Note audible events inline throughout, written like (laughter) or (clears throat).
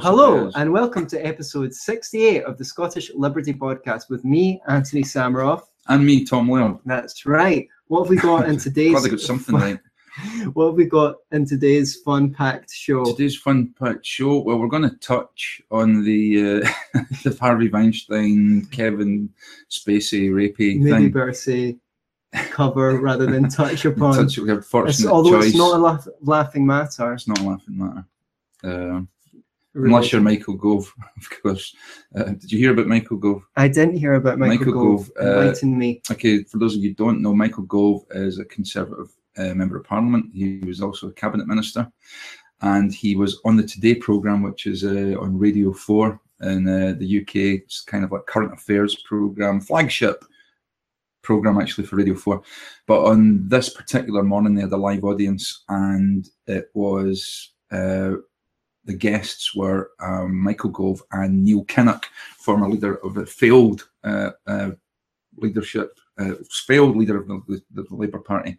Hello, and welcome to episode 68 of the Scottish Liberty Podcast with me, Anthony Samaroff. And me, Tom Laird. That's right. What have we got in (laughs) today's Glad I got something right. (laughs) What have we got in today's fun-packed show? Today's fun packed show. Well, we're going to touch on the uh, (laughs) the Harvey Weinstein, Kevin Spacey rapey Maybe better say cover rather than touch upon. Touch, we have It's- fortunate although choice. it's not a laugh, laughing matter. It's not a laughing matter. Um, really. Unless you're Michael Gove, (laughs) of course. Uh, did you hear about Michael Gove? I didn't hear about Michael, Michael Gove. Gove, uh, Enlighten me. Okay, for those of you who don't know, Michael Gove is a Conservative uh, member of Parliament. He was also a cabinet minister, and he was on the Today programme, which is uh, on Radio Four in uh, the UK. It's kind of like current affairs programme, flagship programme actually for Radio Four. But on this particular morning, they had a live audience, and it was. The guests were um, Michael Gove and Neil Kinnock, former leader of the failed uh, uh, leadership, uh, failed leader of the, the, the Labour Party,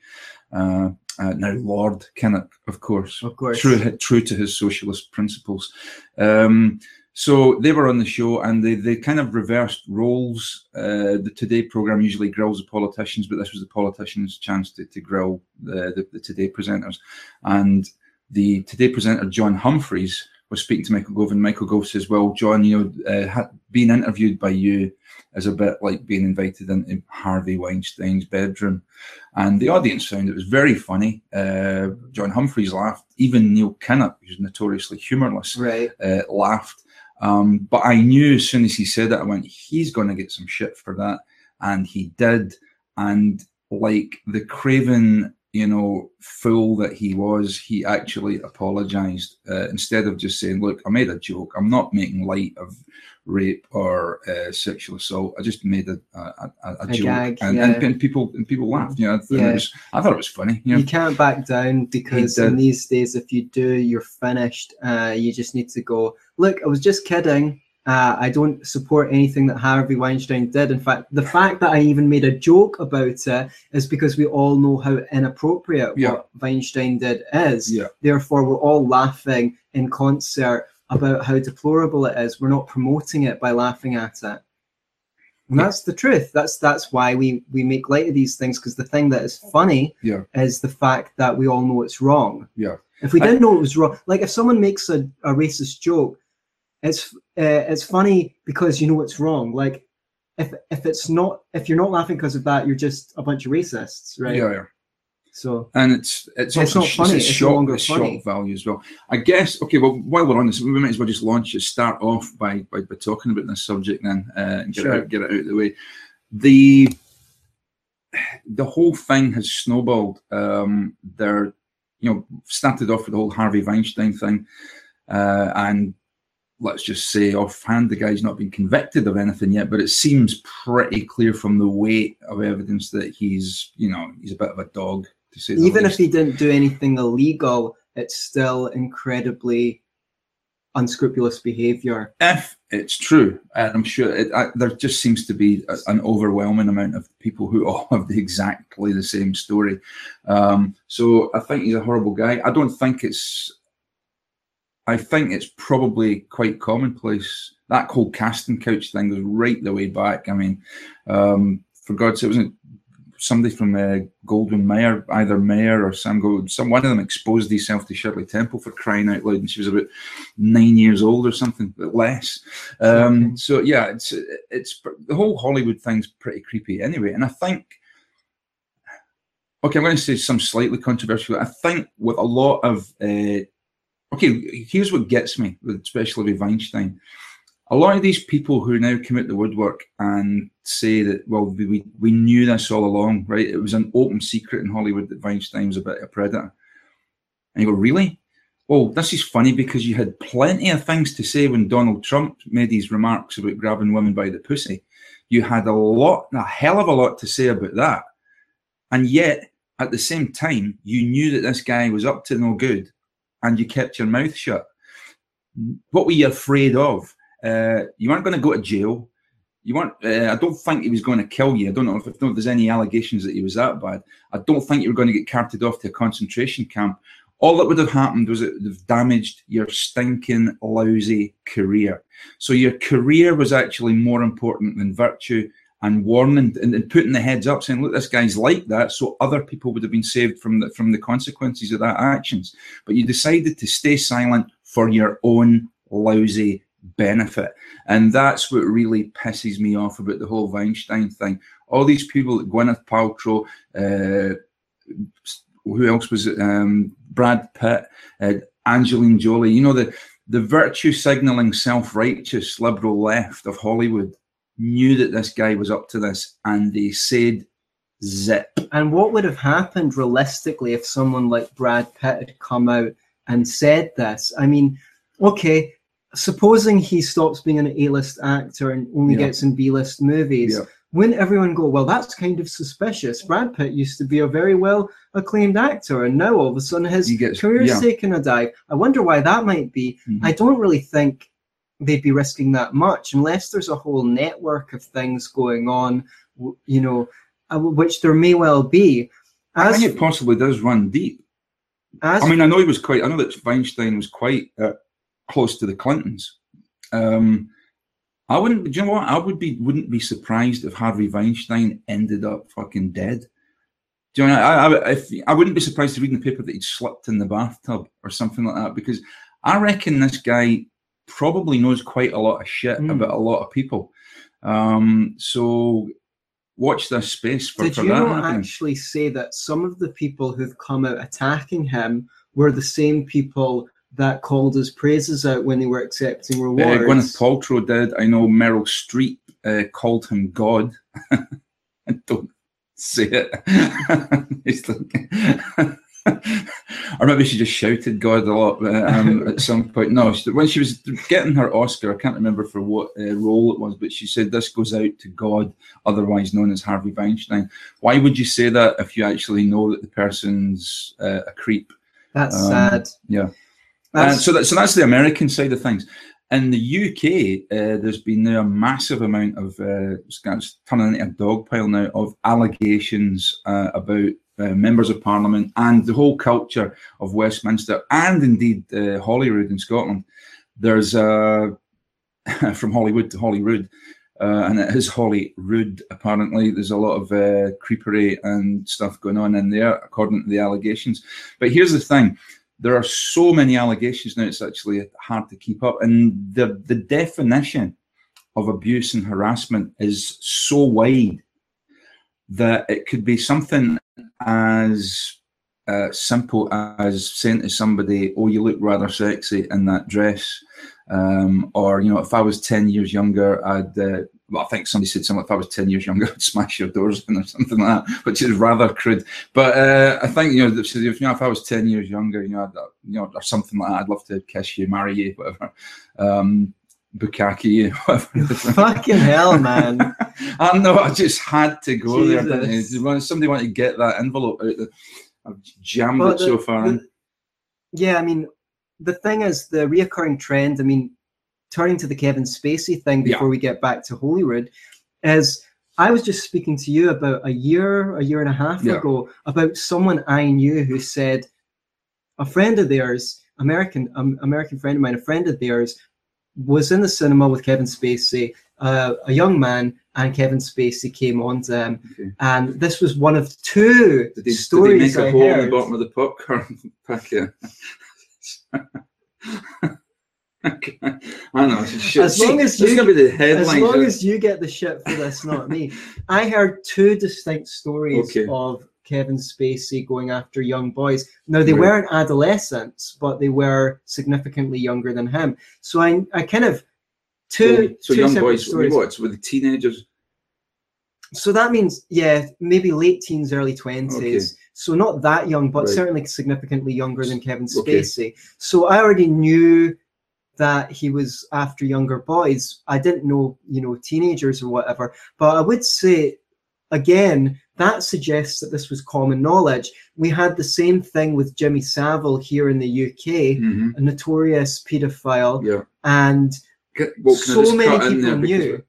uh, uh, now Lord Kinnock, of course, Of course. true true to his socialist principles. Um, so they were on the show and they, they kind of reversed roles. Uh, the Today program usually grills the politicians, but this was the politicians' chance to, to grill the, the, the Today presenters. And the Today presenter, John Humphrys, was speaking to Michael Gove, and Michael Gove says, Well, John, you know, uh, ha- being interviewed by you is a bit like being invited into Harvey Weinstein's bedroom. And the audience found it was very funny. Uh, John Humphrys laughed. Even Neil Kinnock, who's notoriously humorless, Right. uh, laughed. Um, but I knew as soon as he said it, I went, he's going to get some shit for that. And he did. And like the craven, you know, fool that he was, he actually apologized uh, instead of just saying, look, I made a joke. I'm not making light of rape or uh, sexual assault. I just made a, a, a, a joke. gag, and, yeah. and, and people and people laughed. You know, Yeah. was, I thought it was funny. You know? You can't back down because in these days, if you do, you're finished. Uh, you just need to go. Look, I was just kidding. Uh, I don't support anything that Harvey Weinstein did. In fact, the fact that I even made a joke about it is because we all know how inappropriate Yeah. what Weinstein did is. Yeah. Therefore, we're all laughing in concert about how deplorable it is. We're not promoting it by laughing at it. And Yeah. that's the truth. That's that's why we we make light of these things because the thing that is funny Yeah. is the fact that we all know it's wrong. Yeah. If we didn't know it was wrong, like if someone makes a, a racist joke, it's uh, it's funny because you know it's wrong. Like if if it's not if you're not laughing because of that, you're just a bunch of racists, right? Yeah, yeah. So and it's it's, It's also not funny, It's, it's no shock, longer it's funny. shock value as well. I guess. Okay, well, while we're on this, we might as well just launch it. Start off by by, by talking about this subject then, uh, and get Sure. it out, get it out of the way. The the whole thing has snowballed. Um, they're you know started off with the whole Harvey Weinstein thing, uh, and let's just say offhand, the guy's not been convicted of anything yet, but it seems pretty clear from the weight of evidence that he's, you know, he's a bit of a dog, to say the even if he didn't do anything illegal, it's still incredibly unscrupulous behavior. if it's true, and I'm sure it, I, there just seems to be a, an overwhelming amount of people who (laughs) all have the, exactly the same story. Um, so I think he's a horrible guy. I don't think it's. I think it's probably quite commonplace. That whole casting couch thing goes right the way back. I mean, um, for God's sake, it wasn't it somebody from uh, Goldwyn Mayer, either Mayer or Sam Gold, some one of them exposed himself to Shirley Temple for crying out loud, and she was about nine years old or something, but less. Um, so yeah, it's it's the whole Hollywood thing's pretty creepy anyway, and I think. Okay, I'm going to say some slightly controversial. I think with a lot of uh, okay, here's what gets me, especially with Weinstein. A lot of these people who now come out the woodwork and say that, well, we, we, knew this all along, right? It was an open secret in Hollywood that Weinstein was a bit of a predator. And you go, really? Well, this is funny because you had plenty of things to say when Donald Trump made his remarks about grabbing women by the pussy. You had a lot, a hell of a lot to say about that. And yet, at the same time, you knew that this guy was up to no good and you kept your mouth shut. What were you afraid of? Uh, you weren't going to go to jail. You weren't. Uh, I don't think he was going to kill you. I don't know if, if there's any allegations that he was that bad. I don't think you were going to get carted off to a concentration camp. all that would have happened was it would have damaged your stinking, lousy career. So your career was actually more important than virtue and warning and, and, putting the heads up, saying, "Look, this guy's like that," so other people would have been saved from the from the consequences of that actions. But you decided to stay silent for your own lousy benefit, and that's what really pisses me off about the whole Weinstein thing. All these people, Gwyneth Paltrow, uh, who else was it? Um, Brad Pitt, uh, Angelina Jolie. You know the the virtue signaling, self righteous liberal left of Hollywood knew that this guy was up to this and they said zip. And what would have happened realistically if someone like Brad Pitt had come out and said this? I mean, okay, supposing he stops being an A list actor and only yeah. gets in B list movies. Yeah. Wouldn't everyone go, well, that's kind of suspicious? Brad Pitt used to be a very well acclaimed actor, and now all of a sudden his gets, career's yeah. taken a dive. I wonder why that might be. Mm-hmm. I don't really think they'd be risking that much unless there's a whole network of things going on, you know, uh, which there may well be. As, I think it possibly does run deep. As, I mean, I know he was quite. I know that Weinstein was quite uh, close to the Clintons. Um, I wouldn't. Do you know what? I would be. Wouldn't be surprised if Harvey Weinstein ended up fucking dead. Do you know? I, I, if, I wouldn't be surprised to read in the paper that he'd slipped in the bathtub or something like that because I reckon this guy probably knows quite a lot of shit mm. about a lot of people. Um, so watch this space for, Did for you that not actually say that some of the people who've come out attacking him were the same people that called his praises out when they were accepting uh, rewards? Uh, Gwyneth Paltrow did. I know Meryl Streep uh, called him God. I (laughs) don't say it. (laughs) (laughs) or maybe she just shouted God a lot um, (laughs) at some point. No, when she was getting her Oscar, I can't remember for what uh, role it was, but she said, This goes out to God, otherwise known as Harvey Weinstein. Why would you say that if you actually know that the person's uh, a creep? That's um, sad. Yeah. That's... And so, that, so that's the American side of things. In the UK, uh, there's been now a massive amount of, uh, it's turning into a dog pile now, of allegations uh, about uh, members of parliament and the whole culture of Westminster and indeed uh, Holyrood in Scotland. There's uh, (laughs) from Hollywood to Holyrood, uh, and it is Holyrood. Apparently, there's a lot of uh, creepery and stuff going on in there, according to the allegations. But here's the thing: there are so many allegations now; it's actually hard to keep up. And the the definition of abuse and harassment is so wide that it could be something as uh, simple as saying to somebody, "Oh, you look rather sexy in that dress," um, or you know, if I was ten years younger, I'd. Uh, well, I think somebody said something. If I was ten years younger, (laughs) I'd smash your doors in or something like that, which is rather crude. But uh, I think you know, if, you know, if I was ten years younger, you know, I'd, you know, or something like that, I'd love to kiss you, marry you, whatever. Um, Bukkake. (laughs) Fucking hell, man. (laughs) I know, I just had to go Jesus. there. When somebody wanted to get that envelope out, there, I've jammed but it the, so far. The, yeah, I mean, the thing is, the reoccurring trend, I mean, turning to the Kevin Spacey thing before yeah. we get back to Holyrood, is I was just speaking to you about a year, a year and a half yeah. ago, about someone I knew who said a friend of theirs, American, um, American friend of mine, a friend of theirs was in the cinema with Kevin Spacey, uh, a young man, and Kevin Spacey came on to him. Okay. And this was one of two did he, stories. Did he make a I hole heard. in the bottom of the popcorn packet? (laughs) (laughs) I know. As long as you, gonna be the headline. As long as you get the shit for this, not me. I heard two distinct stories okay. of Kevin Spacey going after young boys. Now they right. weren't adolescents, but they were significantly younger than him. So I, I kind of two. So, so two young boys, stories. what? with the teenagers. So that means, yeah, maybe late teens, early twenties. Okay. So not that young, but right. certainly significantly younger than Kevin Spacey. Okay. So I already knew that he was after younger boys. I didn't know, you know, teenagers or whatever. But I would say, again, that suggests that this was common knowledge. We had the same thing with Jimmy Savile here in the UK, mm-hmm. a notorious paedophile, yeah. and well, so many people knew.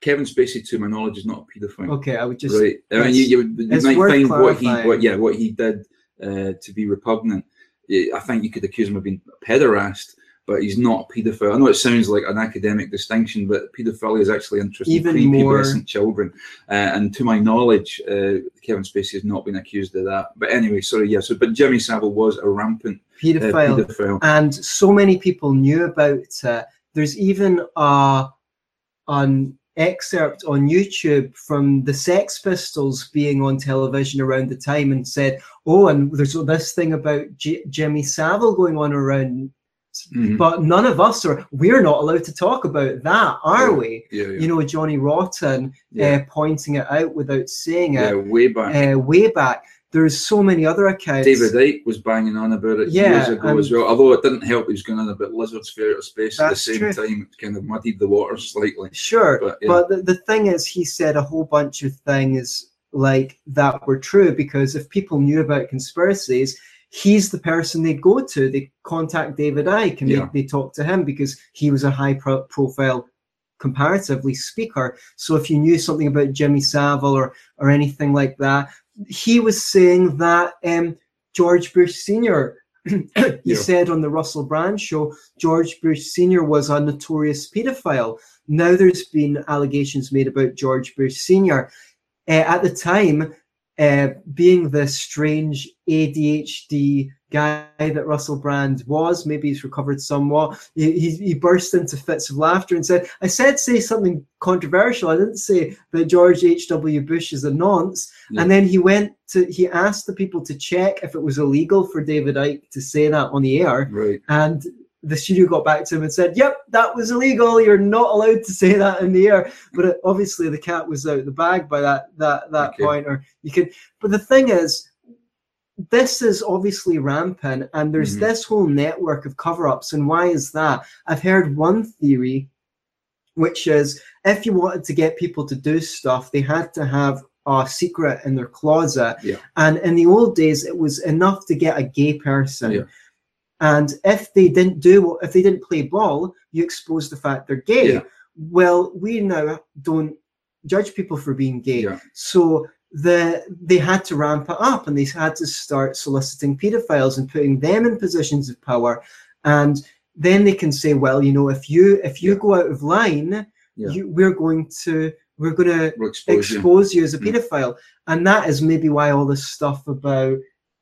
Kevin Spacey, to my knowledge, is not a paedophile. Okay, I would just right. I mean, you, you, you might find what he, what yeah, what he did uh, to be repugnant. I think you could accuse him of being a pederast, but he's not a paedophile. I know it sounds like an academic distinction, but paedophilia is actually interesting Even prepubescent children. Uh, and to my knowledge, uh, Kevin Spacey has not been accused of that. But anyway, sorry, yeah. So, but Jimmy Savile was a rampant uh, Pedophile. and so many people knew about it. There's even a an excerpt on YouTube from the Sex Pistols being on television around the time and said, "Oh, and there's this thing about J- Jimmy Savile going on around." Mhm. But none of us are. We're not allowed to talk about that, are Yeah. we? Yeah, yeah. You know, Johnny Rotten yeah. uh, pointing it out without saying yeah, it way back. uh, way back. There's so many other accounts. David Icke was banging on about it Yeah, years ago as well. Although it didn't help, he was going on about lizards flew out of space at the same true. time. It kind of muddied the waters slightly. Sure, But, but, the, the thing is, he said a whole bunch of things like that were true because if people knew about conspiracies, he's the person they'd go to. They contact David Icke and Yeah. they, they talk to him because he was a high pro- profile comparatively speaker. So if you knew something about Jimmy Savile or or anything like that, he was saying that um, George Bush Senior. (clears throat) he Yeah. said on the Russell Brand show, George Bush Senior was a notorious pedophile. Now there's been allegations made about George Bush Senior. Uh, at the time, uh, being the strange ADHD guy that Russell Brand was, maybe he's recovered somewhat. He, he, he burst into fits of laughter and said, I said say something controversial. I didn't say that George H.W. Bush is a nonce. Yeah. And then he went to, he asked the people to check if it was illegal for David Icke to say that on the air. Right. And the studio got back to him and said, "Yep, that was illegal. You're not allowed to say that in the air." But it, obviously, the cat was out the bag by that that that Okay. point. Or you could. But the thing is, this is obviously rampant, and there's Mhm. this whole network of cover-ups. And why is that? I've heard one theory, which is if you wanted to get people to do stuff, they had to have a secret in their closet. Yeah. And in the old days, it was enough to get a gay person. Yeah. And if they didn't do, what, if they didn't play ball, you expose the fact they're gay. Yeah. Well, we now don't judge people for being gay. Yeah. So the they had to ramp it up, and they had to start soliciting pedophiles and putting them in positions of power. And then they can say, well, you know, if you if you Yeah. go out of line, you, we're going to we're going to We'll expose you. you as a Mm. pedophile. And that is maybe why all this stuff about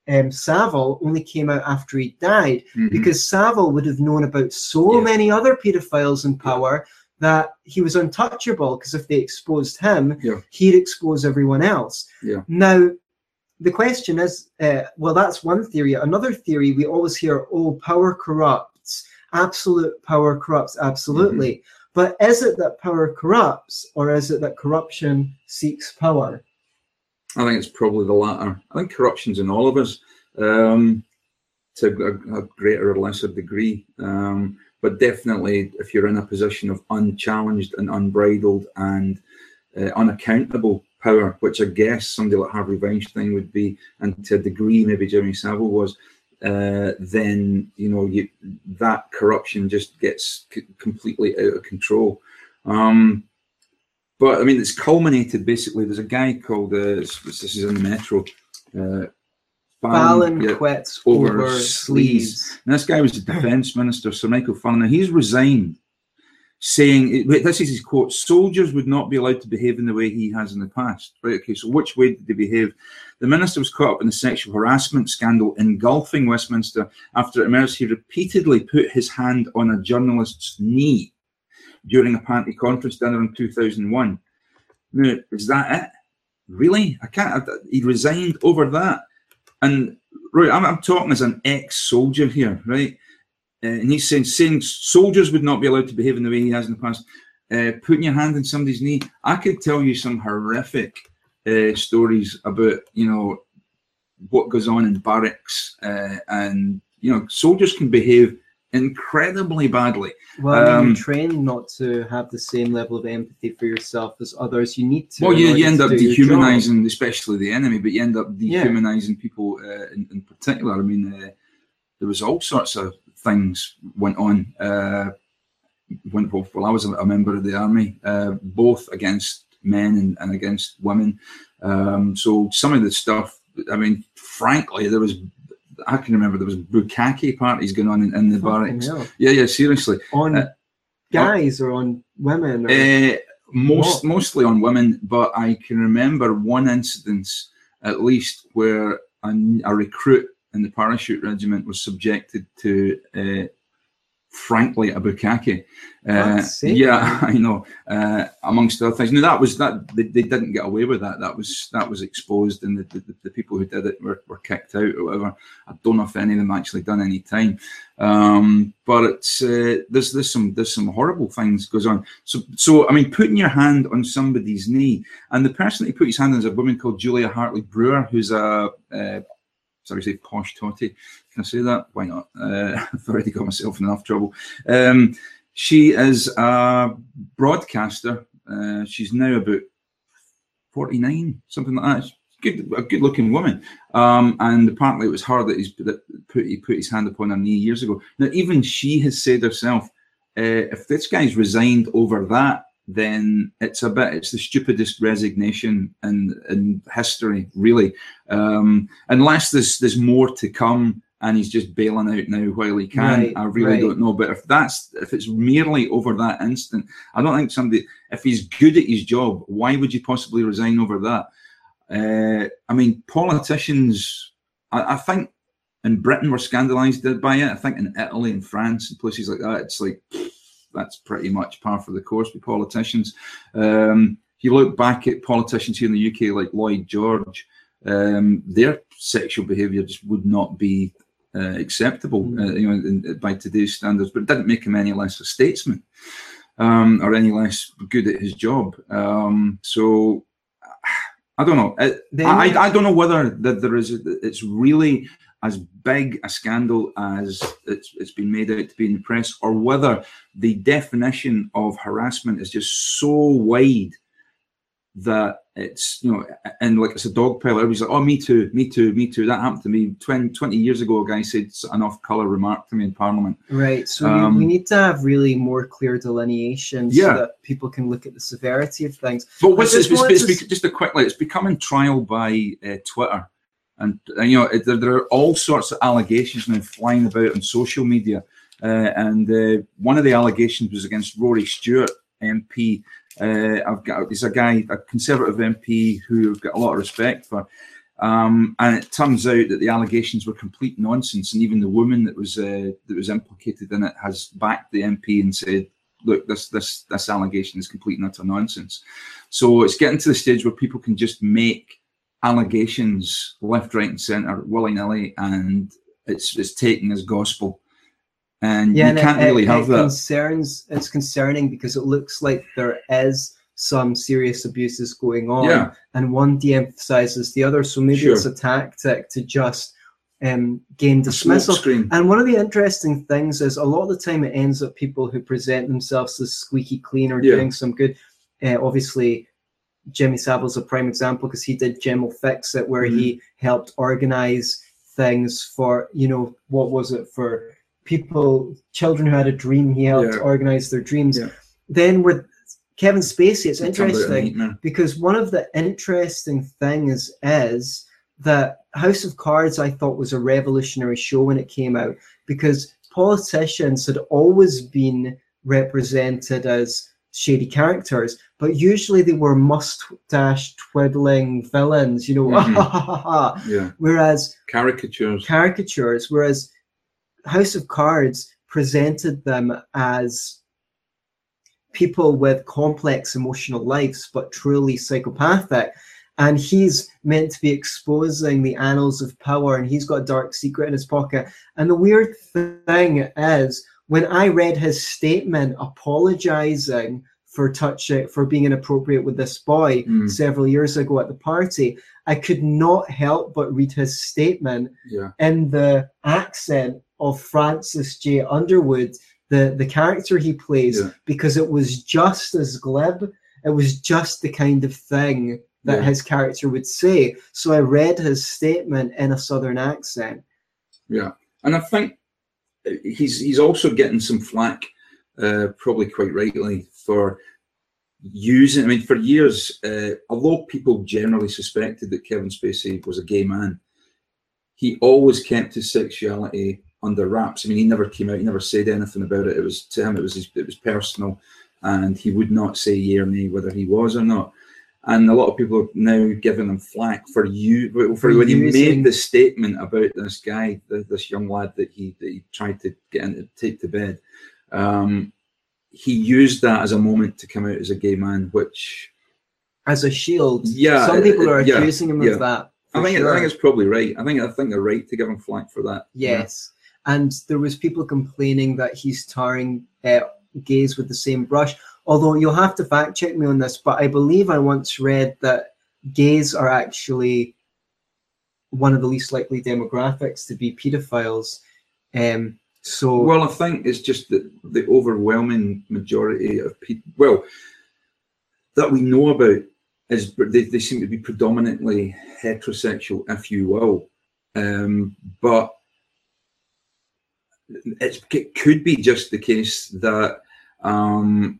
um, Savile only came out after he died, Mhm. because Savile would have known about so Yeah. many other pedophiles in power that he was untouchable, because if they exposed him, Yeah. he'd expose everyone else. Yeah. Now, the question is uh, well, that's one theory. Another theory we always hear oh, power corrupts, absolute power corrupts, absolutely. Mm-hmm. But is it that power corrupts, or is it that corruption seeks power? I think it's probably the latter. I think corruption's in all of us um, to a, a greater or lesser degree. Um, but definitely, if you're in a position of unchallenged and unbridled and uh, unaccountable power, which I guess somebody like Harvey Weinstein would be, and to a degree maybe Jimmy Savile was, uh, then you know you, that corruption just gets c- completely out of control. Um, but I mean, it's culminated basically. There's a guy called uh, this is in the Metro. Uh, Fallon yeah. quits over over, sleaze. sleaze. And this guy was the defence minister, Sir Michael Fallon. Now he's resigned, saying wait, this is his quote: "Soldiers would not be allowed to behave in the way he has in the past." Right? Okay. So which way did they behave? The minister was caught up in a sexual harassment scandal engulfing Westminster after it emerged he repeatedly put his hand on a journalist's knee during a party conference dinner in 2001. Now, is that it? Really? I can't. He resigned over that. And right, I'm, I'm talking as an ex-soldier here, right? Uh, and he's saying saying soldiers would not be allowed to behave in the way he has in the past. Uh, putting your hand on somebody's knee. I could tell you some horrific uh, stories about you know what goes on in barracks, uh, and you know soldiers can behave incredibly badly. Well, Um, you're trained not to have the same level of empathy for yourself as others. You need to. Well, you, you end up do your job. dehumanizing, especially the enemy, but you end up Yeah. dehumanizing people uh, in, in particular. I mean, uh, there was all sorts of things went on uh, when well, I was a member of the army, uh, both against men and, and against women. Um, so some of the stuff I mean, frankly, there was. I can remember there was bukkake parties going on in, in the Fucking barracks. hell. Yeah, yeah, seriously. On Uh, guys or on women? Or, Uh, most What? mostly on women, but I can remember one incidence at least where a, a recruit in the parachute regiment was subjected to, uh, frankly, a bukkake. Uh, yeah. (laughs) I know. Uh, amongst other things, no, that was that they, they didn't get away with that. That was that was exposed, and the, the, the people who did it were, were kicked out or whatever. I don't know if any of them actually done any time. Um, but it's uh, there's there's some there's some horrible things goes on. So so I mean, putting your hand on somebody's knee, and the person who put his hand on is a woman called Julia Hartley Brewer, who's a uh, sorry, say posh totty. Can I say that? Why not? Uh, (laughs) I've already got myself in enough trouble. Um, she is a broadcaster. Uh, she's now about forty nine, something like that. Good, a good-looking woman, um, and apparently it was her that that put he put his hand upon her knee years ago. Now, even she has said herself, uh, if this guy's resigned over that, then it's a bit it's the stupidest resignation in in history, really. Um, unless there's there's more to come and he's just bailing out now while he can. Right, I really right. don't know. But if that's if it's merely over that instant, I don't think somebody if he's good at his job, why would you possibly resign over that? Uh, I mean, politicians. I, I think in Britain we're scandalised by it. I think in Italy and France and places like that, it's like that's pretty much par for the course with politicians. Um, if you look back at politicians here in the UK, like Lloyd George, um, their sexual behaviour just would not be uh, acceptable, Mm. uh, you know, in, in- by today's standards. But it didn't make him any less a statesman um, or any less good at his job. Um, so I don't know. Uh, it, Then- I, I don't know whether that there is. It's really as big a scandal as it's, it's been made out to be in the press, or whether the definition of harassment is just so wide that it's you know, and like it's a dog pile. Everybody's like, "Oh, me too, me too, me too." That happened to me 20, 20 years ago. A guy said an off-color remark to me in Parliament. Right. So we, Um, we need to have really more clear delineation Yeah. so that people can look at the severity of things. But what's it's, just it's, it's, bec- just a quickly, it's becoming trial by uh, Twitter, and, and you know it, there, there are all sorts of allegations now flying about on social media, uh, and uh, one of the allegations was against Rory Stewart, MP. Uh, I've got he's a guy, a Conservative MP who I've got a lot of respect for. Um, and it turns out that the allegations were complete nonsense, and even the woman that was uh, that was implicated in it has backed the MP and said, "Look, this this this allegation is complete and utter nonsense." So it's getting to the stage where people can just make allegations left, right, and centre willy nilly, and it's it's taken as gospel, and Yeah, you and can't it, really it, have it that. concerns. It's concerning because it looks like there is some serious abuses going on, Yeah. and one de-emphasizes the other. So maybe Sure. it's a tactic to just um, gain dismissal. And one of the interesting things is a lot of the time it ends up people who present themselves as squeaky clean or Yeah. doing some good. Uh, obviously, Jimmy Savile's a prime example because he did Jim will fix it, where Mm-hmm. he helped organize things for you know what was it for people, children who had a dream. He helped Yeah. organize their dreams. Yeah. Then with Kevin Spacey, it's It turned out a interesting because one of the interesting things is that House of Cards I thought was a revolutionary show when it came out because politicians had always been represented as shady characters, but usually they were mustache twiddling villains, you know, Mhm. (laughs) Yeah, whereas caricatures. caricatures, whereas House of Cards presented them as people with complex emotional lives, but truly psychopathic. And he's meant to be exposing the annals of power, and he's got a dark secret in his pocket. And the weird thing is, when I read his statement apologizing for touching, for being inappropriate with this boy Mm. several years ago at the party, I could not help but read his statement Yeah, in the accent of Francis J. Underwood, the, the character he plays, Yeah. because it was just as glib. It was just the kind of thing that Yeah. his character would say. So I read his statement in a southern accent. yeah, and I think he's he's also getting some flack, uh, probably quite rightly, for using. I mean, for years, uh, although people generally suspected that Kevin Spacey was a gay man, he always kept his sexuality under wraps. I mean, he never came out, he never said anything about it. It was to him, it was his, it was personal, and he would not say yea or nay whether he was or not. And a lot of people are now giving him flack for you for when he made the statement about this guy, this young lad that he that he tried to get into take to bed. Um, he used that as a moment to come out as a gay man, which as a shield. Yeah, some people are yeah, accusing him yeah. of that. I think sure. I think it's probably right. I think I think they're right to give him flack for that. Yes, and there was people complaining that he's tarring uh, gays with the same brush. Although you'll have to fact check me on this, but I believe I once read that gays are actually one of the least likely demographics to be pedophiles. Um, so Well, I think it's just that the overwhelming majority of people, well, that we know about is they, they seem to be predominantly heterosexual, if you will. Um, but it could be just the case that um,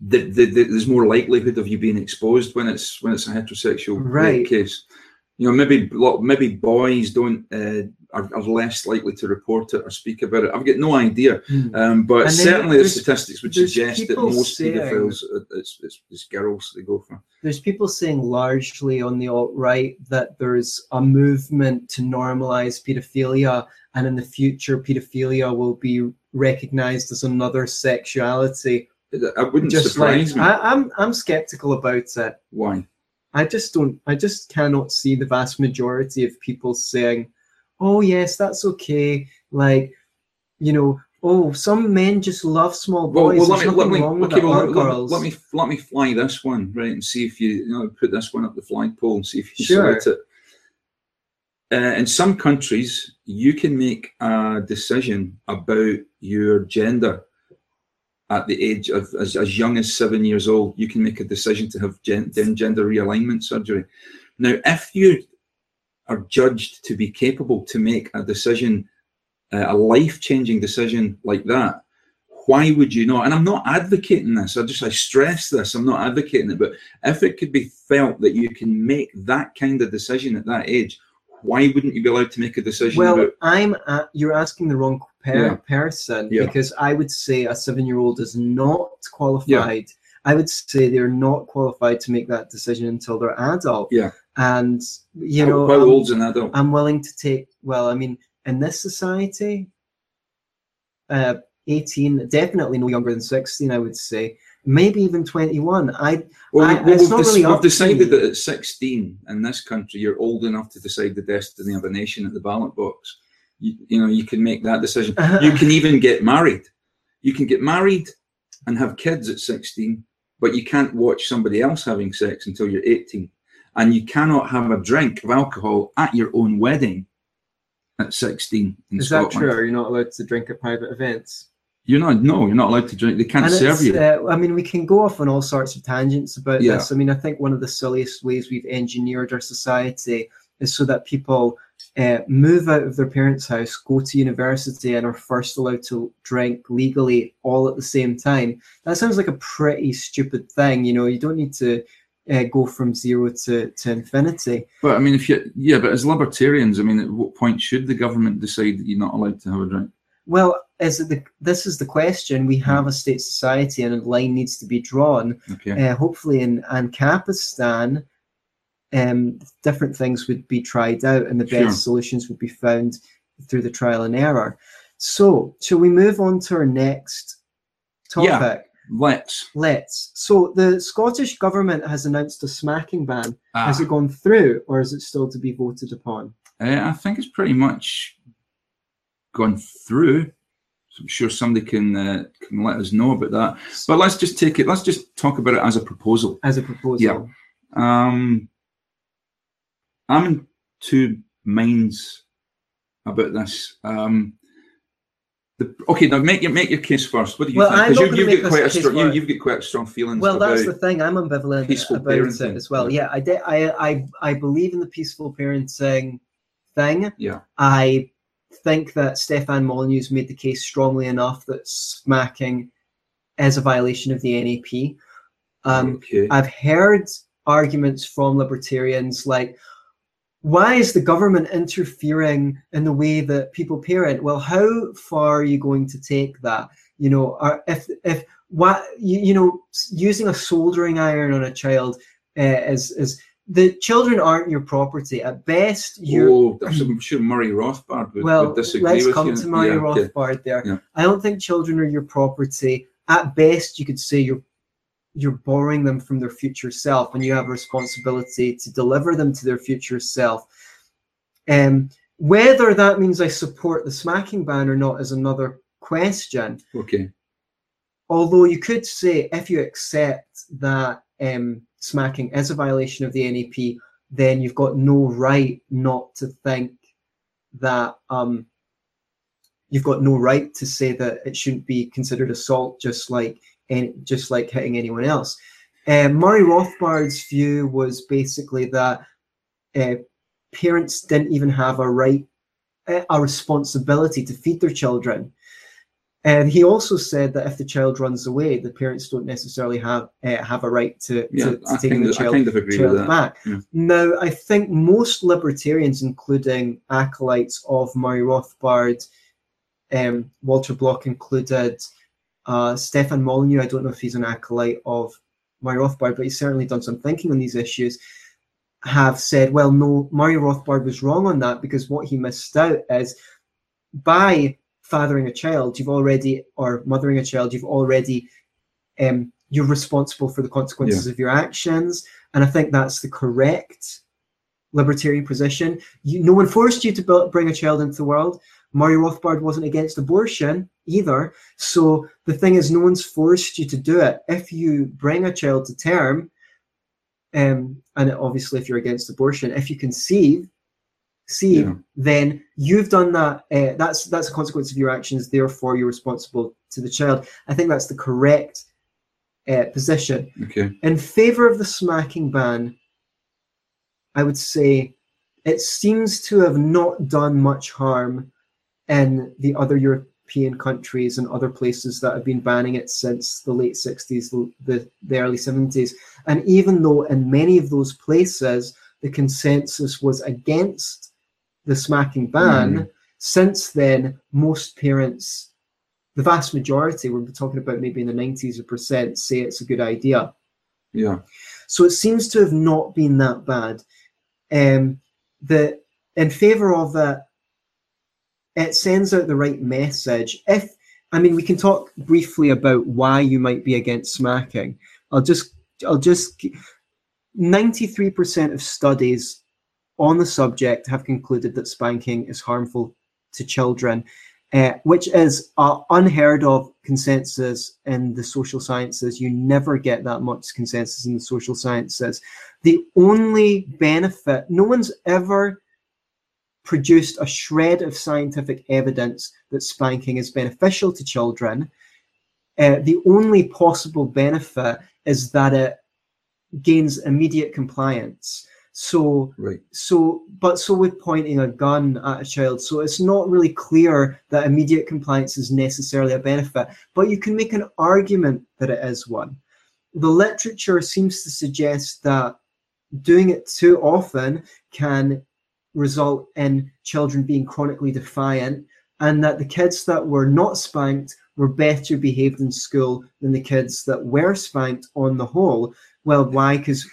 the, the, the, there's more likelihood of you being exposed when it's when it's a heterosexual Right. case. You know, maybe maybe boys don't uh, are, are less likely to report it or speak about it. I've got no idea, Hmm. um, but And certainly the statistics would suggest that most saying- paedophiles uh, it's, it's, it's girls they go for. there's people saying largely on the alt right that there's a movement to normalize pedophilia, and in the future, pedophilia will be recognized as another sexuality. It wouldn't Just like surprise me. I, I'm, I'm skeptical about it. Why? I just don't. I just cannot see the vast majority of people saying, "Oh yes, that's okay." Like, you know, oh, some men just love small boys. well let me let me with okay, it, well, let, let, girls. let me let me fly this one right and see if you, you know put this one up the flagpole and see if you Sure. select it. Uh, in some countries, you can make a decision about your gender at the age of as, as young as seven years old. You can make a decision to have gen, gender realignment surgery. Now, if you are judged to be capable to make a decision, uh, a life changing decision like that, why would you not? And I'm not advocating this. I just I stress this. I'm not advocating it. But if it could be felt that you can make that kind of decision at that age, why wouldn't you be allowed to make a decision Well, about? I'm at, you're asking the wrong per- Yeah. person Yeah. because I would say a seven-year-old is not qualified. I would say they're not qualified to make that decision until they're adult. Yeah. And you how, know, how I'm, old's an adult? I'm willing to take. Well, I mean, in this society, uh, 18, definitely no younger than 16. I would say maybe even 21. I Well, I- we- well, it's we've, not dec- really we've up to decided me. that at 16 in this country, you're old enough to decide the destiny of a nation at the ballot box. You, you know, you can make that decision. Uh-huh. You can even get married. You can get married and have kids at 16, but you can't watch somebody else having sex until you're 18. And you cannot have a drink of alcohol at your own wedding at 16 in is Scotland. that true? Are you not allowed to drink at private events? You're not, no, you're not allowed to drink. They can't And serve you. Uh, I mean, we can go off on all sorts of tangents about Yeah. this. I mean, I think one of the silliest ways we've engineered our society is so that people uh, move out of their parents' house, go to university, and are first allowed to drink legally all at the same time. That sounds like a pretty stupid thing. You know, you don't need to uh, go from zero to, to infinity. But I mean, if you, yeah, but as libertarians, I mean, at what point should the government decide that you're not allowed to have a drink? Well, is it the, this is the question. We have a state society, and a line needs to be drawn. Okay. uh, hopefully in Ancapistan, um, different things would be tried out and the Sure. best solutions would be found through the trial and error. So, shall we move on to our next topic? Yeah. Let's. Let's. So, the Scottish government has announced a smacking ban. Ah, Has it gone through, or is it still to be voted upon? uh, I think it's pretty much gone through. So I'm sure somebody can uh, can let us know about that. But let's just take it. Let's just talk about it as a proposal. As a proposal. Yeah. Um, I'm in two minds about this. Um, the, okay, now make your make your case first. What do you Well, think? Because you, make got quite a strong you, you've got quite strong feelings Well, that's the thing. I'm ambivalent about parenting. it as well. Yeah, I, de- I, I, I believe in the peaceful parenting thing. Yeah. I think that Stefan Molyneux's made the case strongly enough that smacking is a violation of the NAP. Um, okay. I've heard arguments from libertarians like, why is the government interfering in the way that people parent? Well, how far are you going to take that? You know, or if if what you, you know, using a soldering iron on a child uh, is is the children aren't your property. At best, you're oh, I'm sure Murray Rothbard would, well, would disagree let's with come you. to Murray Yeah. Rothbard there. Yeah. I don't think children are your property. At best, you could say you're you're borrowing them from their future self, and you have a responsibility to deliver them to their future self. Um, whether that means I support the smacking ban or not is another question. Okay. Although you could say if you accept that um, smacking is a violation of the NAP, then you've got no right not to think that um, you've got no right to say that it shouldn't be considered assault, just like any, just like hitting anyone else. Um, Murray Rothbard's view was basically that uh, parents didn't even have a right, uh, a responsibility to feed their children. And he also said that if the child runs away, the parents don't necessarily have uh, have a right to, Yeah, to, to taking the child child back. Yeah. Now, I think most libertarians, including acolytes of Murray Rothbard, um, Walter Block included, uh, Stefan Molyneux, I don't know if he's an acolyte of Murray Rothbard, but he's certainly done some thinking on these issues, have said, well, no, Murray Rothbard was wrong on that because what he missed out is by fathering a child, you've already, or mothering a child, you've already, um, you're responsible for the consequences of your actions. And I think that's the correct libertarian position. You, no one forced you to build, bring a child into the world. Murray Rothbard wasn't against abortion either. So the thing is, no one's forced you to do it. If you bring a child to term, um, and obviously if you're against abortion, if you conceive, see, Yeah. then you've done that. Uh, that's that's a consequence of your actions. Therefore, you're responsible to the child. I think that's the correct uh, position. Okay. In favor of the smacking ban, I would say it seems to have not done much harm in the other European countries and other places that have been banning it since the late 60s, the, the, the early 70s. And even though in many of those places the consensus was against the smacking ban, Mm. since then, most parents, the vast majority, we're talking about maybe in the 90s or percent, say it's a good idea. Yeah. So it seems to have not been that bad. Um, the in favor of that, it sends out the right message. If I mean, we can talk briefly about why you might be against smacking. I'll just, I'll just. Ninety-three percent of studies on the subject have concluded that spanking is harmful to children, uh, which is uh, unheard of consensus in the social sciences. You never get that much consensus in the social sciences. The only benefit, no one's ever produced a shred of scientific evidence that spanking is beneficial to children. Uh, the only possible benefit is that it gains immediate compliance. So Right. so but so with pointing a gun at a child so it's not really clear that immediate compliance is necessarily a benefit but you can make an argument that it is one the literature seems to suggest that doing it too often can result in children being chronically defiant and that the kids that were not spanked were better behaved in school than the kids that were spanked on the whole well why because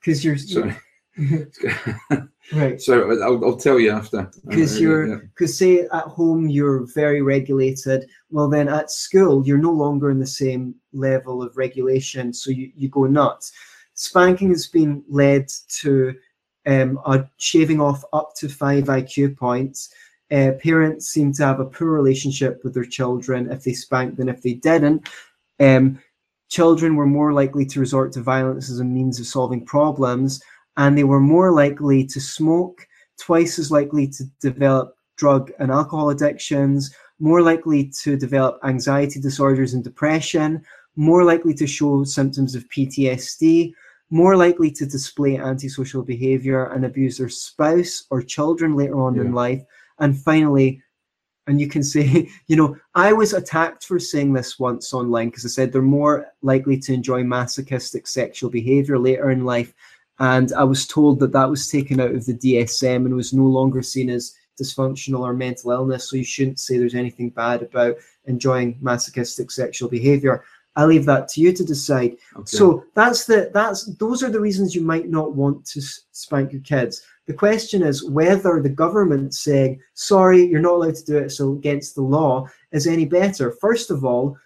because you're Sorry. (laughs) right so I'll, I'll tell you after. because Uh, you're yeah. because say at home you're very regulated well then at school you're no longer in the same level of regulation so you, you go nuts spanking has been led to um, a shaving off up to five iq points uh, parents seem to have a poor relationship with their children if they spank than if they didn't um, children were more likely to resort to violence as a means of solving problems and they were more likely to smoke twice as likely to develop drug and alcohol addictions, more likely to develop anxiety disorders and depression, more likely to show symptoms of PTSD, more likely to display antisocial behavior and abuse their spouse or children later on in life, and finally, and you can (laughs) say, you know, I was attacked for saying this once online because I said they're more likely to enjoy masochistic sexual behavior later in life. And I was told that that was taken out of the DSM and was no longer seen as dysfunctional or mental illness. So you shouldn't say there's anything bad about enjoying masochistic sexual behavior. I leave that to you to decide. Okay. So that's the that's those are the reasons you might not want to spank your kids. The question is whether the government saying, sorry, you're not allowed to do it, so against the law, is any better. First of all,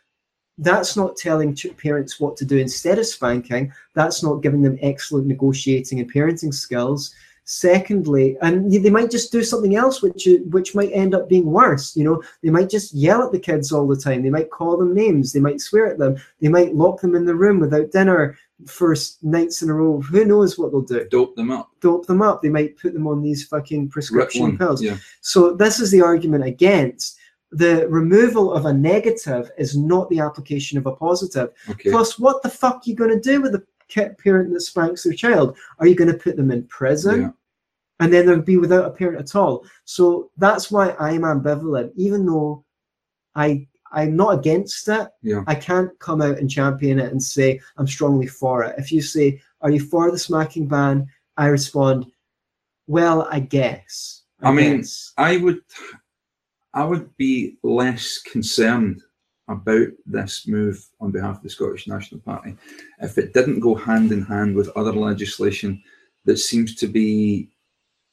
that's not telling parents what to do instead of spanking. That's not giving them excellent negotiating and parenting skills. Secondly, and they might just do something else which uh, which might end up being worse. You know, they might just yell at the kids all the time. They might call them names. They might swear at them. They might lock them in the room without dinner for nights in a row. Who knows what they'll do? Dope them up. Dope them up. They might put them on these fucking prescription pills. Yeah. So this is the argument against the removal of a negative is not the application of a positive. Okay. Plus, what the fuck are you going to do with a parent that spanks their child? Are you going to put them in prison? Yeah. And then they'll be without a parent at all. So that's why I'm ambivalent, even though I I'm not against it. Yeah. I can't come out and champion it and say I'm strongly for it. If you say, "Are you for the smacking ban?" I respond, "Well, I guess." I, I mean, guess. I would, I would be less concerned about this move on behalf of the Scottish National Party if it didn't go hand in hand with other legislation that seems to be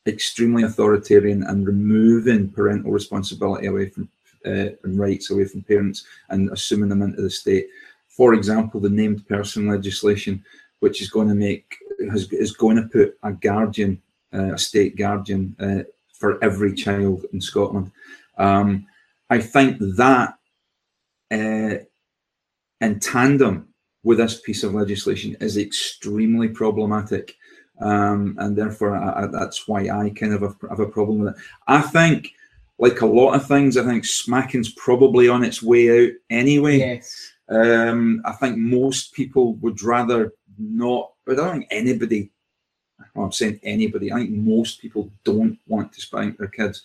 extremely authoritarian and removing parental responsibility away from uh, and rights away from parents and assuming them into the state. For example, the named person legislation, which is going to make has, is going to put a guardian, uh, a state guardian, uh, for every child in Scotland. Um, I think that uh, in tandem with this piece of legislation is extremely problematic. Um, and therefore, I, I, that's why I kind of have, have, a problem with it. I think, like a lot of things, I think smacking's probably on its way out anyway. Yes. Um, I think most people would rather not, but I don't think anybody, well, I'm saying anybody, I think most people don't want to spank their kids.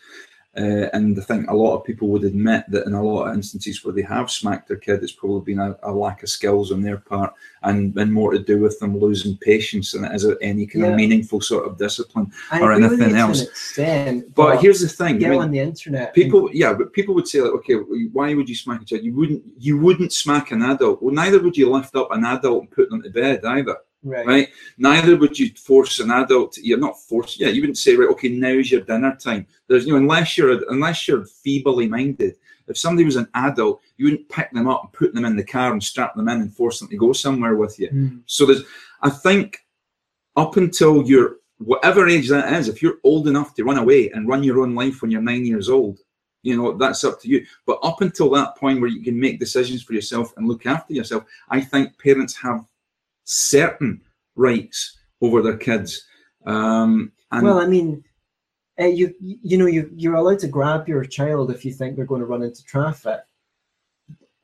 Uh, and I think a lot of people would admit that in a lot of instances where they have smacked their kid, it's probably been a, a lack of skills on their part and, and more to do with them losing patience than it is any kind yeah. of meaningful sort of discipline I or anything else. Extent, but, but, here's the thing: get I mean, on the internet. People, yeah, but people would say like, okay, why would you smack a child? You wouldn't. You wouldn't smack an adult. Well, neither would you lift up an adult and put them to bed either. Right. right. Neither would you force an adult. To, you're not forced. Yeah, you wouldn't say, right, okay, now's your dinner time. There's, you know, unless you're unless you're feebly minded. If somebody was an adult, you wouldn't pick them up and put them in the car and strap them in and force them to go somewhere with you. Mm. So there's, I think, up until you're whatever age that is, if you're old enough to run away and run your own life when you're nine years old, you know that's up to you. But up until that point where you can make decisions for yourself and look after yourself, I think parents have certain rights over their kids. Um, well, I mean, uh, you you know you you're allowed to grab your child if you think they're going to run into traffic.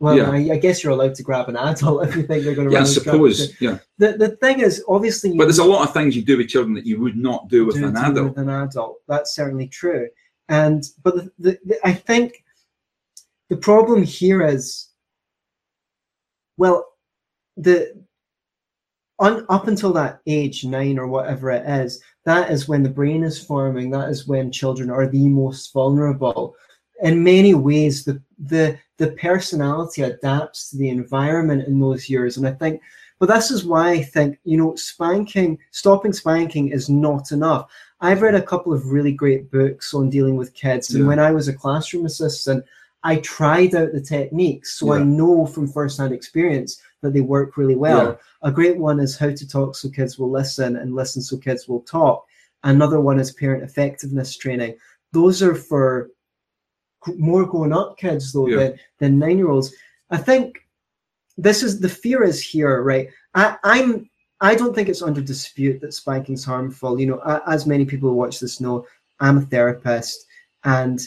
Well, yeah. I, I, guess you're allowed to grab an adult (laughs) if you think they're going to. Yeah, run I suppose. Yeah. The the thing is, obviously. But there's a lot of things you do with children that you would not do with do, an adult. With an adult, that's certainly true. And but the, the, the, I think the problem here is, well, the on, up until that age nine or whatever it is, that is when the brain is forming. That is when children are the most vulnerable. In many ways, the the the personality adapts to the environment in those years, and I think. But this is why I think you know spanking, stopping spanking is not enough. I've read a couple of really great books on dealing with kids, and when I was a classroom assistant, I tried out the techniques, so yeah. I know from firsthand experience that they work really well. Yeah. A great one is how to talk so kids will listen and listen so kids will talk. Another one is parent effectiveness training. Those are for more grown up kids though yeah. than, than nine year olds. I think this is the fear is here, right? I, I'm I don't think it's under dispute that spanking's harmful. You know, as many people who watch this know, I'm a therapist and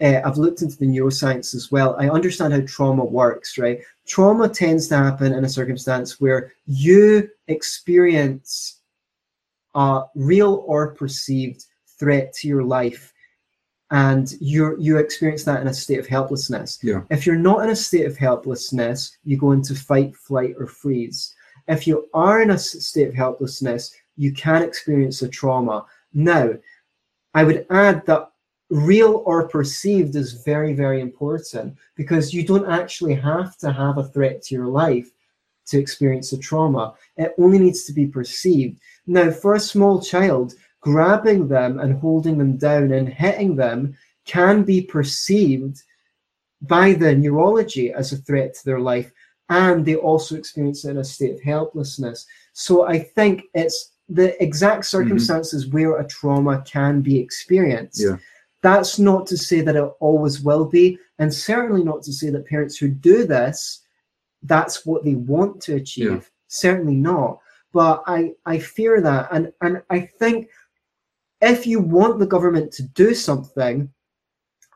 uh, I've looked into the neuroscience as well. I understand how trauma works, right? Trauma tends to happen in a circumstance where you experience a real or perceived threat to your life. and you you experience that in a state of helplessness. Yeah. If you're not in a state of helplessness, you go into fight, flight, or freeze. If you are in a state of helplessness, you can experience a trauma. Now, I would add that real or perceived is very, very important because you don't actually have to have a threat to your life to experience a trauma. It only needs to be perceived. Now, for a small child, grabbing them and holding them down and hitting them can be perceived by the neurology as a threat to their life, and they also experience it in a state of helplessness. So I think it's the exact Mm-hmm. circumstances where a trauma can be experienced. Yeah. That's not to say that it always will be, and certainly not to say that parents who do this, that's what they want to achieve. Yeah. Certainly not. But I, I fear that, and and I think if you want the government to do something,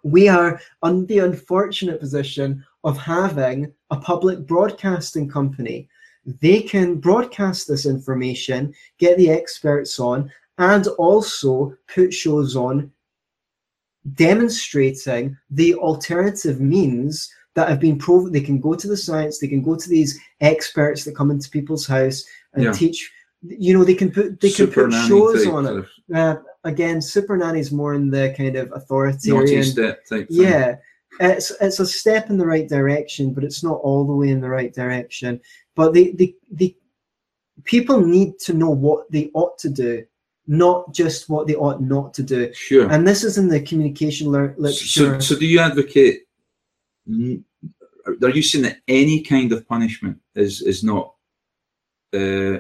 we are in the unfortunate position of having a public broadcasting company. They can broadcast this information, get the experts on, and also put shows on demonstrating the alternative means that have been proven. They can go to the science, they can go to these experts that come into people's house and Yeah. teach. You know, they can put they can put shows on it. Uh, again, Supernanny's more in the kind of authoritarian. step type thing. Yeah, it's it's a step in the right direction, but it's not all the way in the right direction. But the the the people need to know what they ought to do, not just what they ought not to do. Sure. And this is in the communication lear- So, literature. so do you advocate? Are you saying that any kind of punishment is is not uh,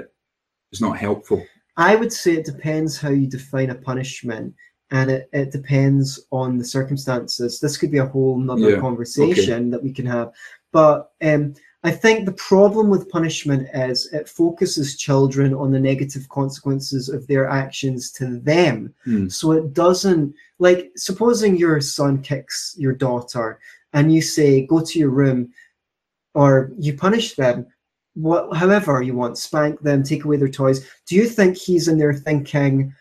is not helpful? I would say it depends how you define a punishment, and it, it depends on the circumstances. This could be a whole nother Yeah, conversation that we can have. But um, I think the problem with punishment is it focuses children on the negative consequences of their actions to them. Hmm. So it doesn't, like, supposing your son kicks your daughter and you say, go to your room, or you punish them, what, however you want, spank them, take away their toys. Do you think he's in there thinking,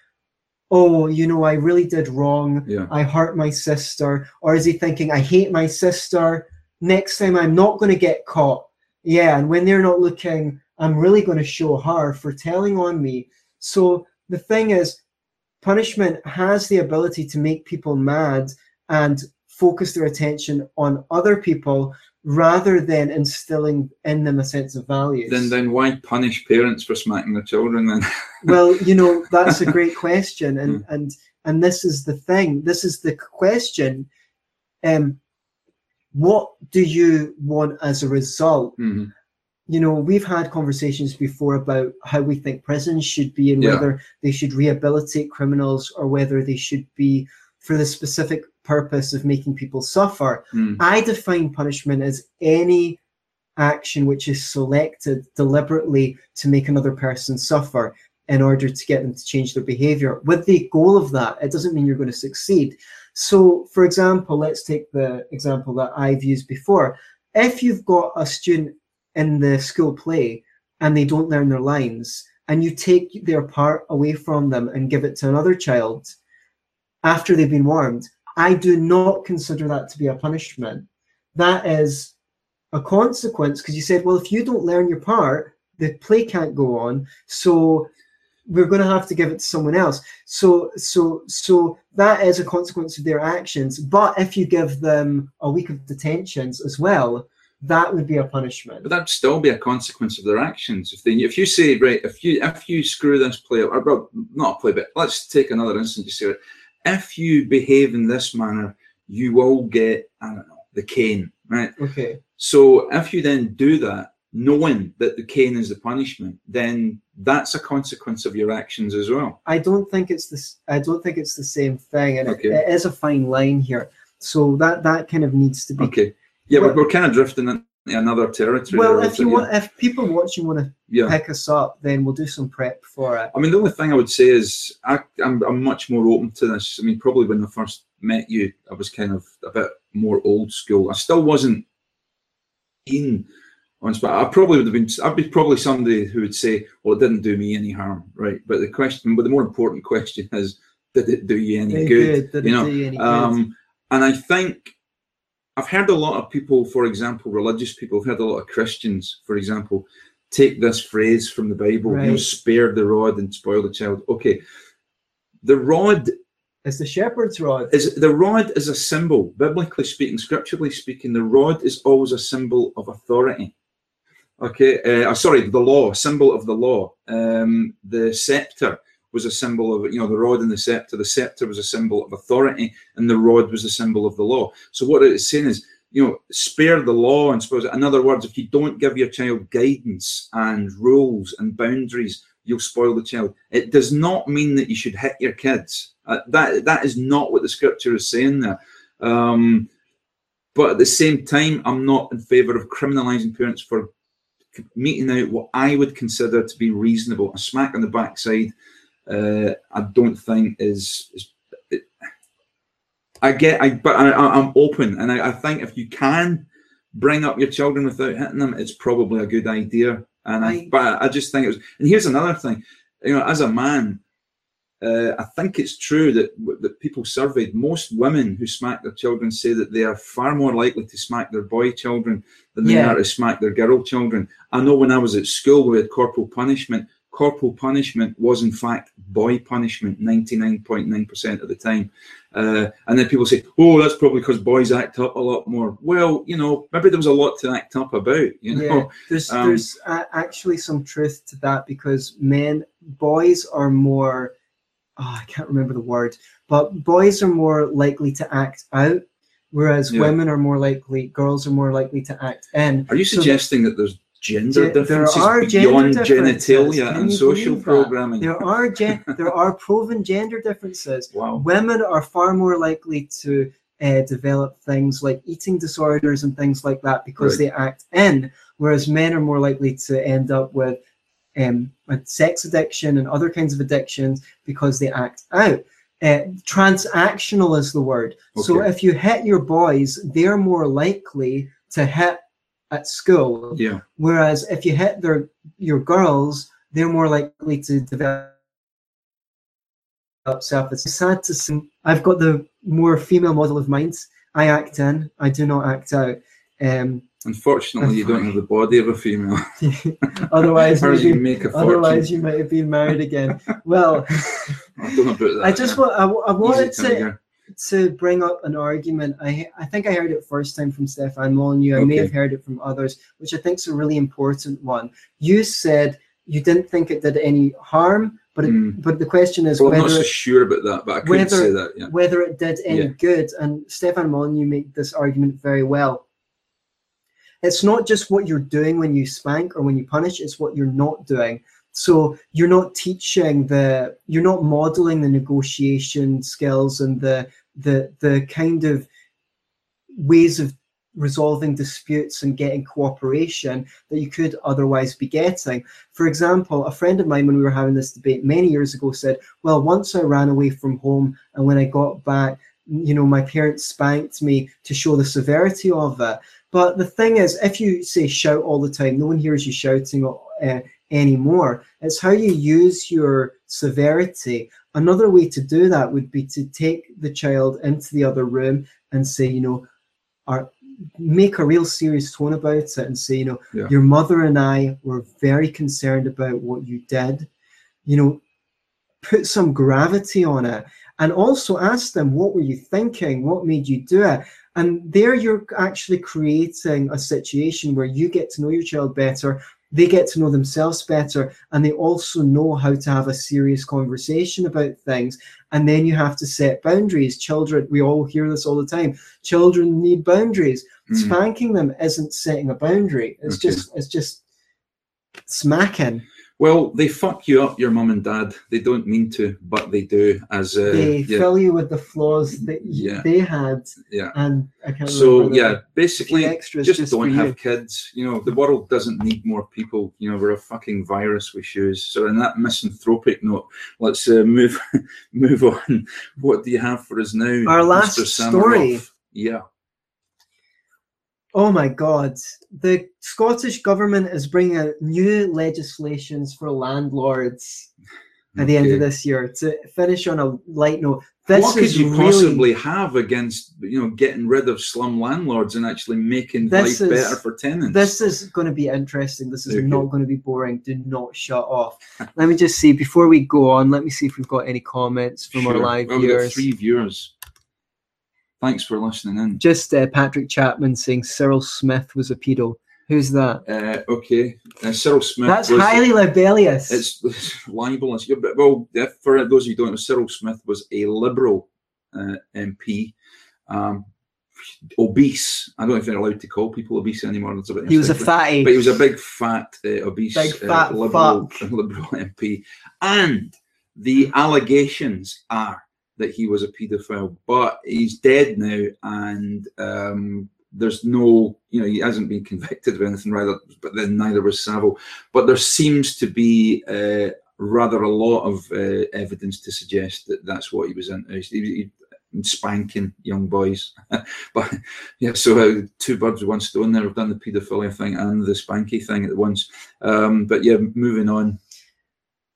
oh, you know, I really did wrong. Yeah. I hurt my sister? Or is he thinking, I hate my sister? Next time I'm not going to get caught. Yeah. And when they're not looking, I'm really going to show her for telling on me. So the thing is, punishment has the ability to make people mad and focus their attention on other people rather than instilling in them a sense of values. Then then why punish parents for smacking their children then? (laughs) well you know that's a (laughs) great question and and and this is the thing this is the question um what do you want as a result Mhm. you know we've had conversations before about how we think prisons should be and Yeah. whether they should rehabilitate criminals or whether they should be for the specific purpose of making people suffer Mm. I define punishment as any action which is selected deliberately to make another person suffer in order to get them to change their behavior. With the goal of that, it doesn't mean you're going to succeed. So, for example, let's take the example that I've used before. If you've got a student in the school play and they don't learn their lines, and you take their part away from them and give it to another child after they've been warmed, I do not consider that to be a punishment. That is a consequence because you said, well, if you don't learn your part, the play can't go on. So we're going to have to give it to someone else. So, so, so that is a consequence of their actions. But if you give them a week of detentions as well, that would be a punishment. But that'd still be a consequence of their actions. If they, if you say, right, if you if you screw this play, or well, not a play, but let's take another instance. to say, right, if you behave in this manner, you will get, I don't know, the cane, right? Okay. So if you then do that, knowing that the cane is the punishment, then that's a consequence of your actions as well. I don't think it's this. I don't think it's the same thing, and Okay. it, it is a fine line here. So that that kind of needs to be Okay. Yeah, but we're kind of drifting into another territory. Well, if you want, if people watching want to yeah. pick us up, then we'll do some prep for it. I mean, the only thing I would say is I, I'm, I'm much more open to this. I mean, probably when I first met you, I was kind of a bit more old school. I still wasn't keen but I probably would have been. I'd be probably somebody who would say, "Well, it didn't do me any harm," right? But the question, but the more important question is, did it do you any good? Did you it know, do you any good? Um, and I think I've heard a lot of people, for example, religious people, I've heard a lot of Christians, for example, take this phrase from the Bible, you know, spare the rod and spoil the child. Okay. The rod It's the shepherd's rod. is the rod is a symbol, biblically speaking, scripturally speaking, the rod is always a symbol of authority. Okay, uh, sorry, the law, symbol of the law. Um, the scepter was a symbol of, you know, the rod and the scepter. The scepter was a symbol of authority, and the rod was a symbol of the law. So what it's saying is, you know, spare the law and suppose. In other words, if you don't give your child guidance and rules and boundaries, you'll spoil the child. It does not mean that you should hit your kids. Uh, that that is not what the scripture is saying there. Um, but at the same time, I'm not in favour of criminalising parents for meting out what I would consider to be reasonable. A smack on the backside, uh, I don't think is. is it, I get, I but I, I'm open, and I, I think if you can bring up your children without hitting them, it's probably a good idea. And I, I- but I just think it was. And here's another thing, you know, as a man, uh, I think it's true that that people surveyed most women who smack their children say that they are far more likely to smack their boy children than they Yeah. are to smack their girl children. I know when I was at school we had corporal punishment. Corporal punishment was in fact boy punishment 99.9% of the time. Uh, and then people say, oh, that's probably because boys act up a lot more. Well, you know, maybe there was a lot to act up about, you know. Yeah, (laughs) there's um, there's actually some truth to that because men, boys are more. Oh, I can't remember the word, but boys are more likely to act out, whereas Yeah. women are more likely, girls are more likely to act in. Are you So suggesting that there's gender Ge- there differences are beyond differences. genitalia and social programming? There are gen- (laughs) there are proven gender differences. Wow. Women are far more likely to uh, develop things like eating disorders and things like that because Right. they act in, whereas men are more likely to end up with um, with sex addiction and other kinds of addictions because they act out. Uh, transactional is the word. So if you hit your boys, they're more likely to hit at school Yeah. Whereas if you hit their your girls, they're more likely to develop self. It's sad to see. I've got the more female model of mind. I act in. I do not act out. Um, Unfortunately, you don't have the body of a female. (laughs) otherwise, (laughs) you make a fortune. otherwise you might have been married again. Well, I don't know about that. I just want. I, I wanted Easy to tiger. to bring up an argument. I I think I heard it first time from Stefan Molyneux. I may have heard it from others, which I think is a really important one. You said you didn't think it did any harm, but it, Mm. but the question is Well, I'm not whether so it, sure about that, but I whether- say that. Yeah. whether it did any Yeah. good. And Stefan Molyneux made this argument very well. It's not just what you're doing when you spank or when you punish; it's what you're not doing. So you're not teaching the, you're not modeling the negotiation skills and the the the kind of ways of resolving disputes and getting cooperation that you could otherwise be getting. For example, a friend of mine, when we were having this debate many years ago, said, Well, once I ran away from home, and when I got back, you know, my parents spanked me to show the severity of it. But the thing is, if you say shout all the time, no one hears you shouting uh, anymore. It's how you use your severity. Another way to do that would be to take the child into the other room and say, you know, are make a real serious tone about it and say, you know, Yeah. your mother and I were very concerned about what you did. You know, put some gravity on it and also ask them, what were you thinking? What made you do it? And there you're actually creating a situation where you get to know your child better, they get to know themselves better, and they also know how to have a serious conversation about things. And then you have to set boundaries. Children, we all hear this all the time. Children need boundaries. Mm. Spanking them isn't setting a boundary. It's Okay. just it's just smacking. Well, they fuck you up, your mum and dad. They don't mean to, but they do. As uh, they yeah, fill you with the flaws that Yeah. they had, yeah. and I can't So remember yeah, basically, extras just, just don't for you. have kids. You know, the world doesn't need more people. You know, we're a fucking virus with shoes. So, in that misanthropic note, let's uh, move (laughs) move on. What do you have for us now? Our last Mr. story. Samaroff? Yeah. Oh my God. The Scottish government is bringing out new legislations for landlords. at the end of this year. To finish on a light note, this what could is you really, possibly have against you know getting rid of slum landlords and actually making life is- better for tenants? This is going to be interesting. This is Okay. not going to be boring. Do not shut off. let me just see before we go on. Let me see if we've got any comments from our live Well, viewers. three viewers. Thanks for listening in. Just uh, Patrick Chapman saying Cyril Smith was a pedo. Who's that? Uh, okay, uh, Cyril Smith. That's was- highly libellous. It's, it's libelous. Yeah, but, well, if- for those of you who don't know, Cyril Smith was a Liberal uh, MP, um, obese. I don't know if they're allowed to call people obese anymore. That's a bit he was a fatty. But he was a big, fat, uh, obese, Big fat uh, liberal, (laughs) liberal MP. And the allegations are that he was a paedophile, but he's dead now, and um, there's no, you know, he hasn't been convicted of anything, rather, but then neither was Savile. But there seems to be uh, rather a lot of uh, evidence to suggest that that's what he was into. He, he, spanking young boys, (laughs) but yeah. So uh, two birds with one stone. There, I've done the paedophilia thing and the spanky thing at once. Um, but yeah, moving on.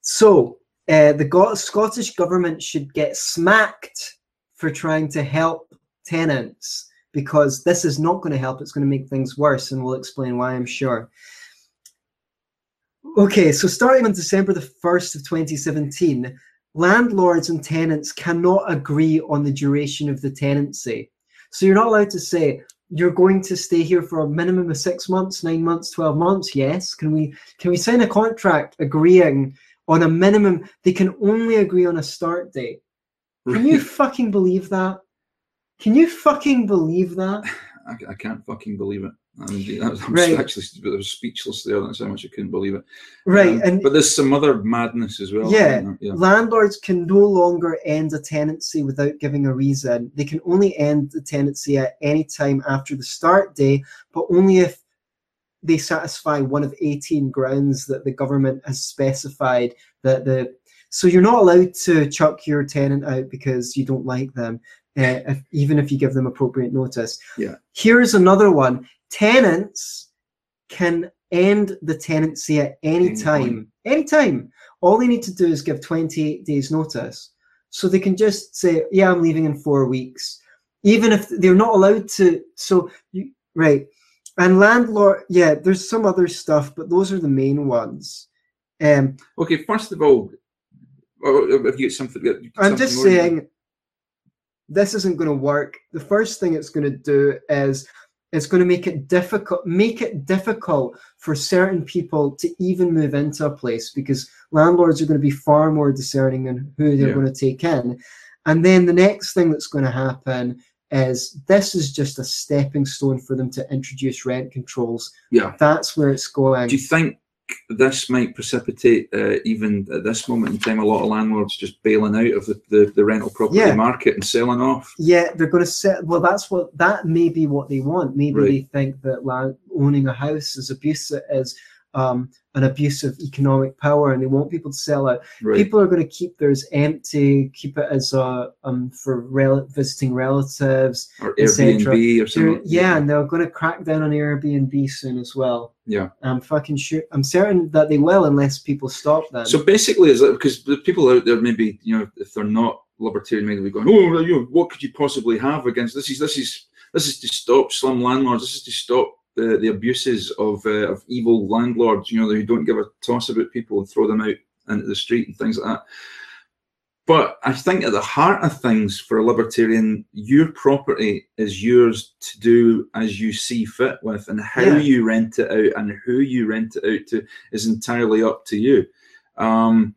So uh, the Go- Scottish government should get smacked for trying to help tenants because this is not going to help. It's going to make things worse, and we'll explain why. I'm sure. Okay, so starting on December the 1st of 2017, landlords and tenants cannot agree on the duration of the tenancy. So you're not allowed to say you're going to stay here for a minimum of six months, nine months, 12 months. Yes. Can we can we sign a contract agreeing on a minimum? They can only agree on a start date. Can you fucking believe that? Can you fucking believe that? (sighs) I, I can't fucking believe it. I mean, I was, (sighs) I'm Right. actually I was speechless there. That's how much I couldn't believe it. Right. Um, and but there's some other madness as well. Yeah. yeah. landlords can no longer end a tenancy without giving a reason. They can only end the tenancy at any time after the start day, but only if they satisfy one of 18 grounds that the government has specified that the so you're not allowed to chuck your tenant out because you don't like them uh, if, even if you give them appropriate notice Yeah. here's another one tenants can end the tenancy at any time. Any time point. all they need to do is give 28 days notice so they can just say yeah i'm leaving in four weeks even if they're not allowed to so you right and landlord yeah there's some other stuff but those are the main ones um Okay, first of all, oh, have you got something? i'm something just saying this isn't going to work the first thing it's going to do is it's going to make it difficult make it difficult for certain people to even move into a place because landlords are going to be far more discerning in who they're Yeah. going to take in and then the next thing that's going to happen is this is just a stepping stone for them to introduce rent controls Yeah. that's where it's going Do you think this might precipitate, uh, even at this moment in time, a lot of landlords just bailing out of the, the, the rental property Yeah. market and selling off? Yeah, they're going to set. Well, that's what that may be what they want. Maybe Right. they think that land, owning a house is abusive, is um, an abuse of economic power, and they want people to sell out. Right. People are going to keep theirs empty, keep it as a um for rel- visiting relatives. or. Airbnb or something. yeah, and they're going to crack down on Airbnb soon as well. Yeah. I'm fucking sure. I'm certain that they will, unless people stop them. So basically, is that because the people out there maybe you know if they're not libertarian minded, going, oh, you know, what could you possibly have against this? Is this is this is to stop slum landlords. This is to stop the, the abuses of uh, of evil landlords. You know, who don't give a toss about people and throw them out into the street and things like that. But I think at the heart of things for a libertarian, your property is yours to do as you see fit with, and how Yeah. you rent it out and who you rent it out to is entirely up to you. Um,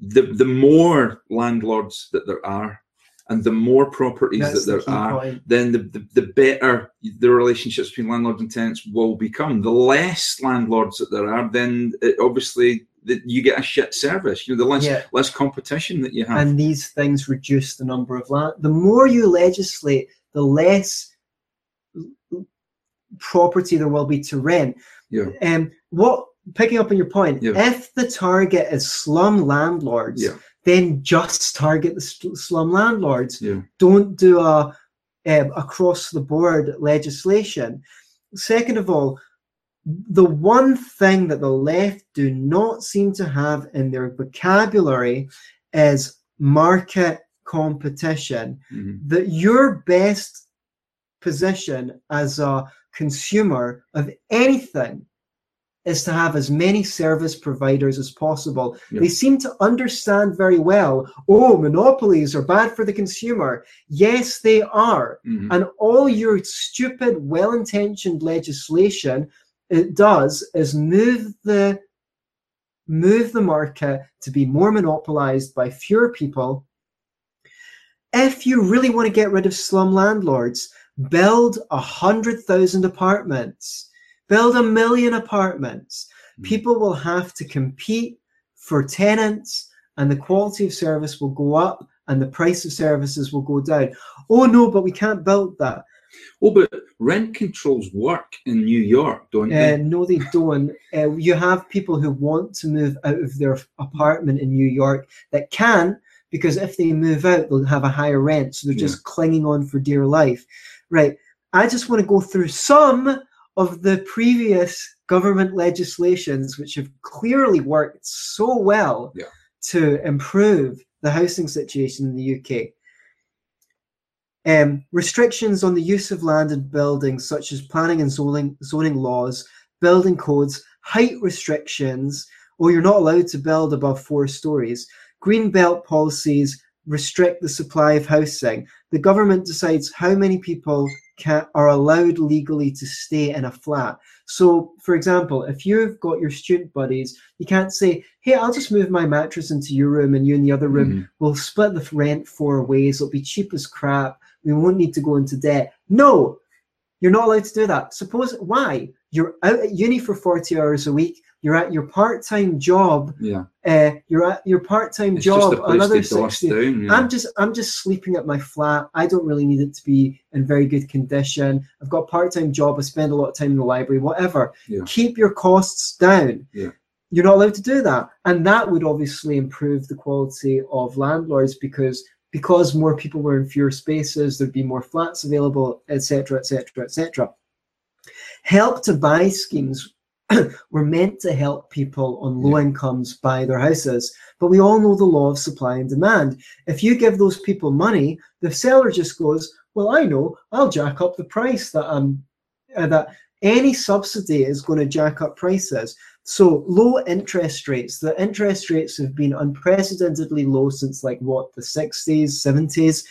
the the more landlords that there are, and the more properties that's that there key are, point. then the, the, the better the relationships between landlords and tenants will become. The less landlords that there are, then it, obviously that you get a shit service. You know, the less Yeah. less competition that you have. and these things reduce the number of land. The more you legislate, the less property there will be to rent. yeah, And what picking up on your point, Yeah. if the target is slum landlords, yeah, then just target the slum landlords. yeah, Don't do a um, across the board legislation. Second of all, the one thing that the left do not seem to have in their vocabulary is market competition. Mhm. That your best position as a consumer of anything is to have as many service providers as possible. They seem to understand very well oh, monopolies are bad for the consumer. Yes, they are. Mhm. And all your stupid, well intentioned legislation it does is move the move the market to be more monopolized by fewer people. If you really want to get rid of slum landlords, build a hundred thousand apartments, build a million apartments. Mhm. People will have to compete for tenants, and the quality of service will go up and the price of services will go down. Oh no, but we can't build that. Oh, but rent controls work in New York, don't Uh, they? no, they don't. Uh, you have people who want to move out of their apartment in New York that can, because if they move out, they'll have a higher rent. So they're Yeah. just clinging on for dear life. Right. I just want to go through some of the previous government legislations which have clearly worked so well Yeah. to improve the housing situation in the UK. Um, restrictions on the use of land and buildings, such as planning and zoning, zoning laws, building codes, height restrictions, or you're not allowed to build above four stories. Green belt policies restrict the supply of housing. The government decides how many people can, are allowed legally to stay in a flat. So, for example, if you've got your student buddies, you can't say, "Hey, I'll just move my mattress into your room and you in the other room." Mhm. We'll split the rent four ways. It'll be cheap as crap. We won't need to go into debt. No, you're not allowed to do that. Suppose why? You're out at uni for 40 hours a week. You're at your part-time job. Yeah. Uh, you're at your part-time It's job. just a place another 60. down. Yeah. I'm just I'm just sleeping at my flat. I don't really need it to be in very good condition. I've got a part-time job. I spend a lot of time in the library. Whatever. Yeah. Keep your costs down. Yeah. You're not allowed to do that, and that would obviously improve the quality of landlords because because more people were in fewer spaces, there'd be more flats available, etc., etc., etc. Help to buy schemes (clears throat) were meant to help people on low incomes buy their houses, but we all know the law of supply and demand. If you give those people money, the seller just goes, "Well, I know, I'll jack up the price that I'm uh, that." Any subsidy is going to jack up prices. So low interest rates, the interest rates have been unprecedentedly low since like what the 60s, 70s.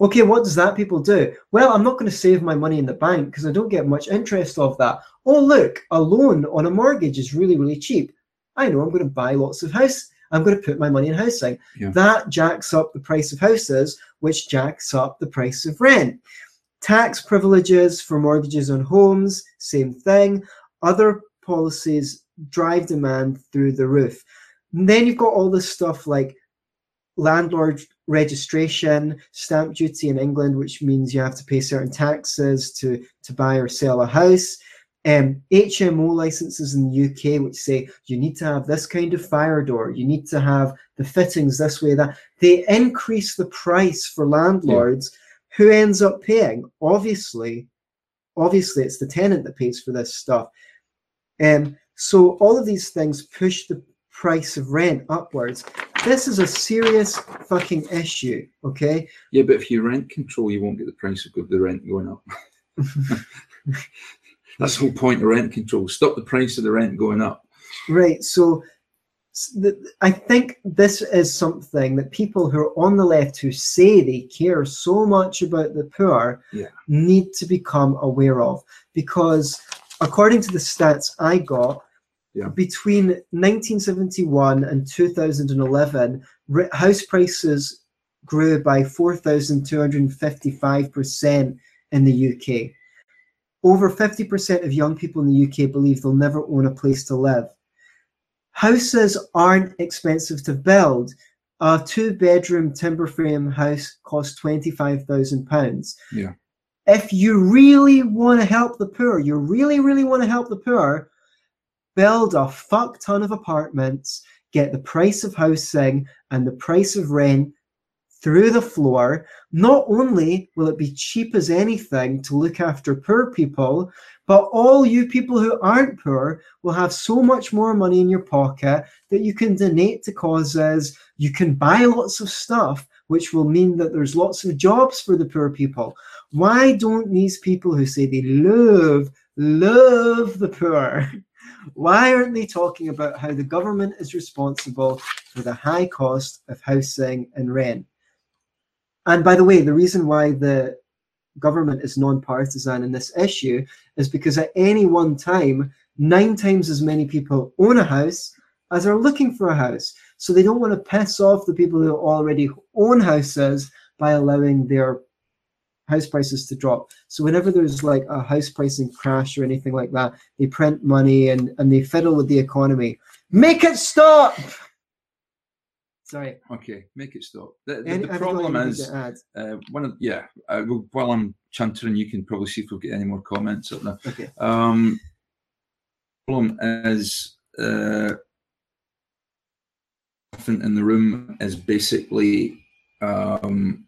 Okay, what does that people do? Well, I'm not going to save my money in the bank because I don't get much interest of that. Oh, look, a loan on a mortgage is really, really cheap. I know I'm going to buy lots of house. I'm going to put my money in housing. Yeah. That jacks up the price of houses, which jacks up the price of rent. Tax privileges for mortgages on homes, same thing. Other policies drive demand through the roof. And then you've got all this stuff like landlord registration, stamp duty in England, which means you have to pay certain taxes to, to buy or sell a house. Um, HMO licenses in the UK, which say you need to have this kind of fire door, you need to have the fittings this way, that they increase the price for landlords. Who ends up paying? Obviously, obviously it's the tenant that pays for this stuff. Um, so all of these things push the price of rent upwards. This is a serious fucking issue, okay? Yeah, but if you rent control, you won't get the price of the rent going up. (laughs) That's the whole point of rent control. Stop the price of the rent going up. Right. So I think this is something that people who are on the left who say they care so much about the poor Yeah. need to become aware of because according to the stats I got Yeah. between 1971 and 2011 house prices grew by 4255% in the UK over 50% of young people in the UK believe they'll never own a place to live. Houses aren't expensive to build. A two bedroom timber frame house costs £25,000. Yeah. If you really want to help the poor, you really, really want to help the poor, build a fuck ton of apartments, get the price of housing and the price of rent through the floor. Not only will it be cheap as anything to look after poor people, but all you people who aren't poor will have so much more money in your pocket that you can donate to causes. You can buy lots of stuff, which will mean that there's lots of jobs for the poor people. Why don't these people who say they love, love the poor, (laughs) why aren't they talking about how the government is responsible for the high cost of housing and rent? And by the way, the reason why the government is non-partisan in this issue is because at any one time, nine times as many people own a house as are looking for a house. So they don't want to piss off the people who already own houses by allowing their house prices to drop. So whenever there's like a house pricing crash or anything like that, they print money and, and they fiddle with the economy. Make it stop! Sorry. Okay, make it stop. The, the, the problem is, uh, one of yeah. Uh, while I'm chanting, you can probably see if we'll get any more comments up there. Okay. Um, problem is, uh, in the room is basically, um,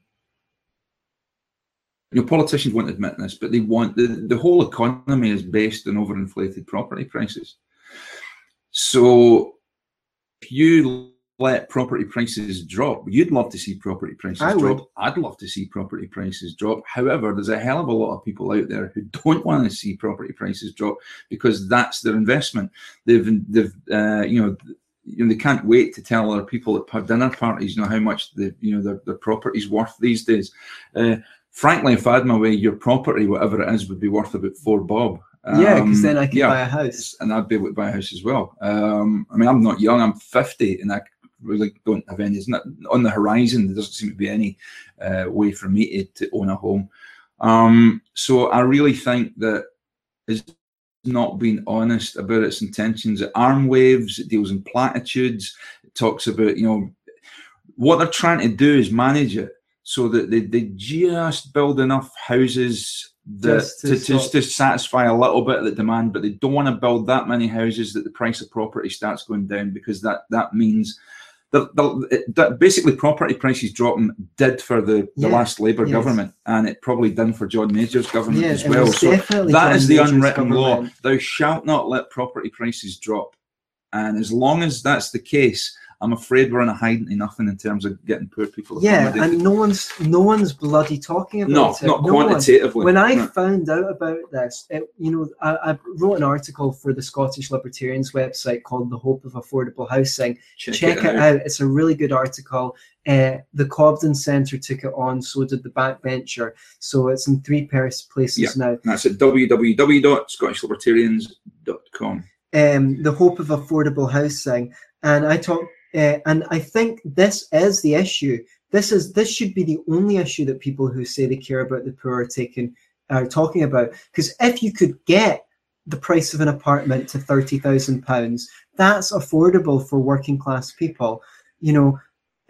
you know, politicians won't admit this, but they want the, the whole economy is based on overinflated property prices. So if you let property prices drop. You'd love to see property prices I drop. would. I'd love to see property prices drop. However, there's a hell of a lot of people out there who don't want to see property prices drop because that's their investment. They've, they've, uh, you know. You know, they can't wait to tell other people at dinner parties, you know, how much the, you know, their, their property's worth these days. Uh, frankly, if I had my way, your property, whatever it is, would be worth about four bob. yeah, because then I Um, could yeah, buy a house. and I'd be able to buy a house as well. Um, I mean, I'm not young; I'm 50, and I really don't have any. It's not on the horizon. There doesn't seem to be any uh, way for me to, to own a home. Um, so I really think that it's not being honest about its intentions. It arm waves. It deals in platitudes. It talks about you know what they're trying to do is manage it so that they, they just build enough houses that Just to to, sort- to satisfy a little bit of the demand, but they don't want to build that many houses that the price of property starts going down because that that means that, basically property prices dropping did for the, the Yeah, last Labour yes. government and it probably done for John Major's government Yeah, as well. So that is the Major's unwritten law. Thou shalt not let property prices drop. And as long as that's the case, I'm afraid we're in a hiding to nothing in terms of getting poor people. Yeah, and no one's no one's bloody talking about no, it. not No one. quantitatively. When I No. found out about this, it, you know, I, I wrote an article for the Scottish Libertarians website called "The Hope of Affordable Housing." Check, it, out. It's a really good article. Uh, the Cobden Centre took it on, so did the Backbencher. So it's in three places now. That's at www.scottishlibertarians.com. um, the hope of affordable housing. And I talk, uh, and I think this is the issue. This is this should be the only issue that people who say they care about the poor are taking are talking about. Because if you could get the price of an apartment to thirty thousand pounds, that's affordable for working class people. You know,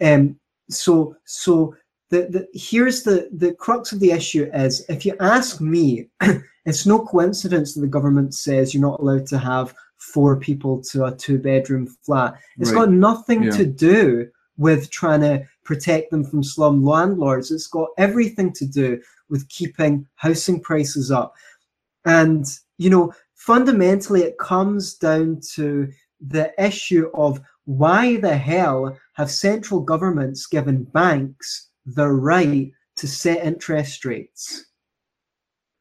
um, so so the, the here's the the crux of the issue is if you ask me, (clears throat) it's no coincidence that the government says you're not allowed to have four people to a two bedroom flat. It's Right. got nothing Yeah. to do with trying to protect them from slum landlords. It's got everything to do with keeping housing prices up. And, you know, fundamentally, it comes down to the issue of why the hell have central governments given banks the right to set interest rates?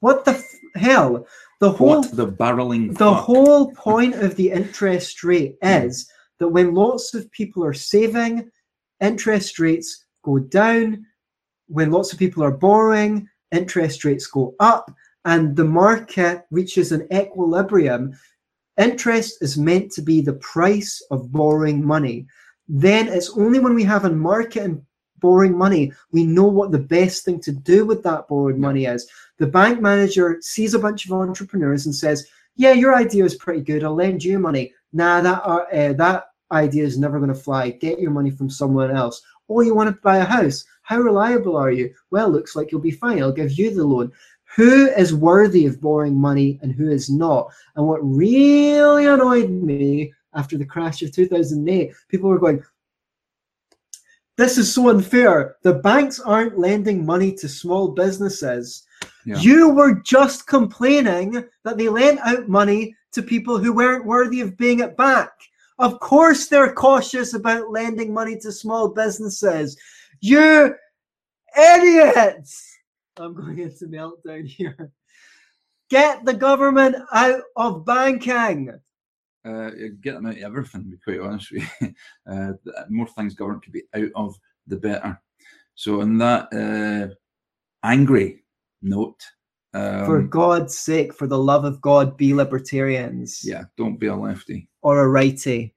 What the f- hell? The whole What the barreling the fuck? whole point of the interest rate hmm. is that when lots of people are saving, interest rates go down. When lots of people are borrowing, interest rates go up, and the market reaches an equilibrium. Interest is meant to be the price of borrowing money. Then it's only when we have a market and borrowing money we know what the best thing to do with that borrowed money is. The bank manager sees a bunch of entrepreneurs and says, "Yeah, your idea is pretty good. I'll lend you money." Nah, that uh, uh, that idea is never going to fly. Get your money from someone else. Or you want to buy a house. How reliable are you? Well, looks like you'll be fine. I'll give you the loan. Who is worthy of borrowing money and who is not? And what really annoyed me after the crash of 2008, people were going, this is so unfair. The banks aren't lending money to small businesses. Yeah. You were just complaining that they lent out money to people who weren't worthy of being at back. Of course, they're cautious about lending money to small businesses. You idiots! I'm going into meltdown here. Get the government out of banking. Uh, get them out of everything. To be quite honest with (laughs) you, uh, the more things government could be out of, the better. So, on that uh, angry note, um, For God's sake, for the love of God, be libertarians yeah, don't be a lefty. or a righty.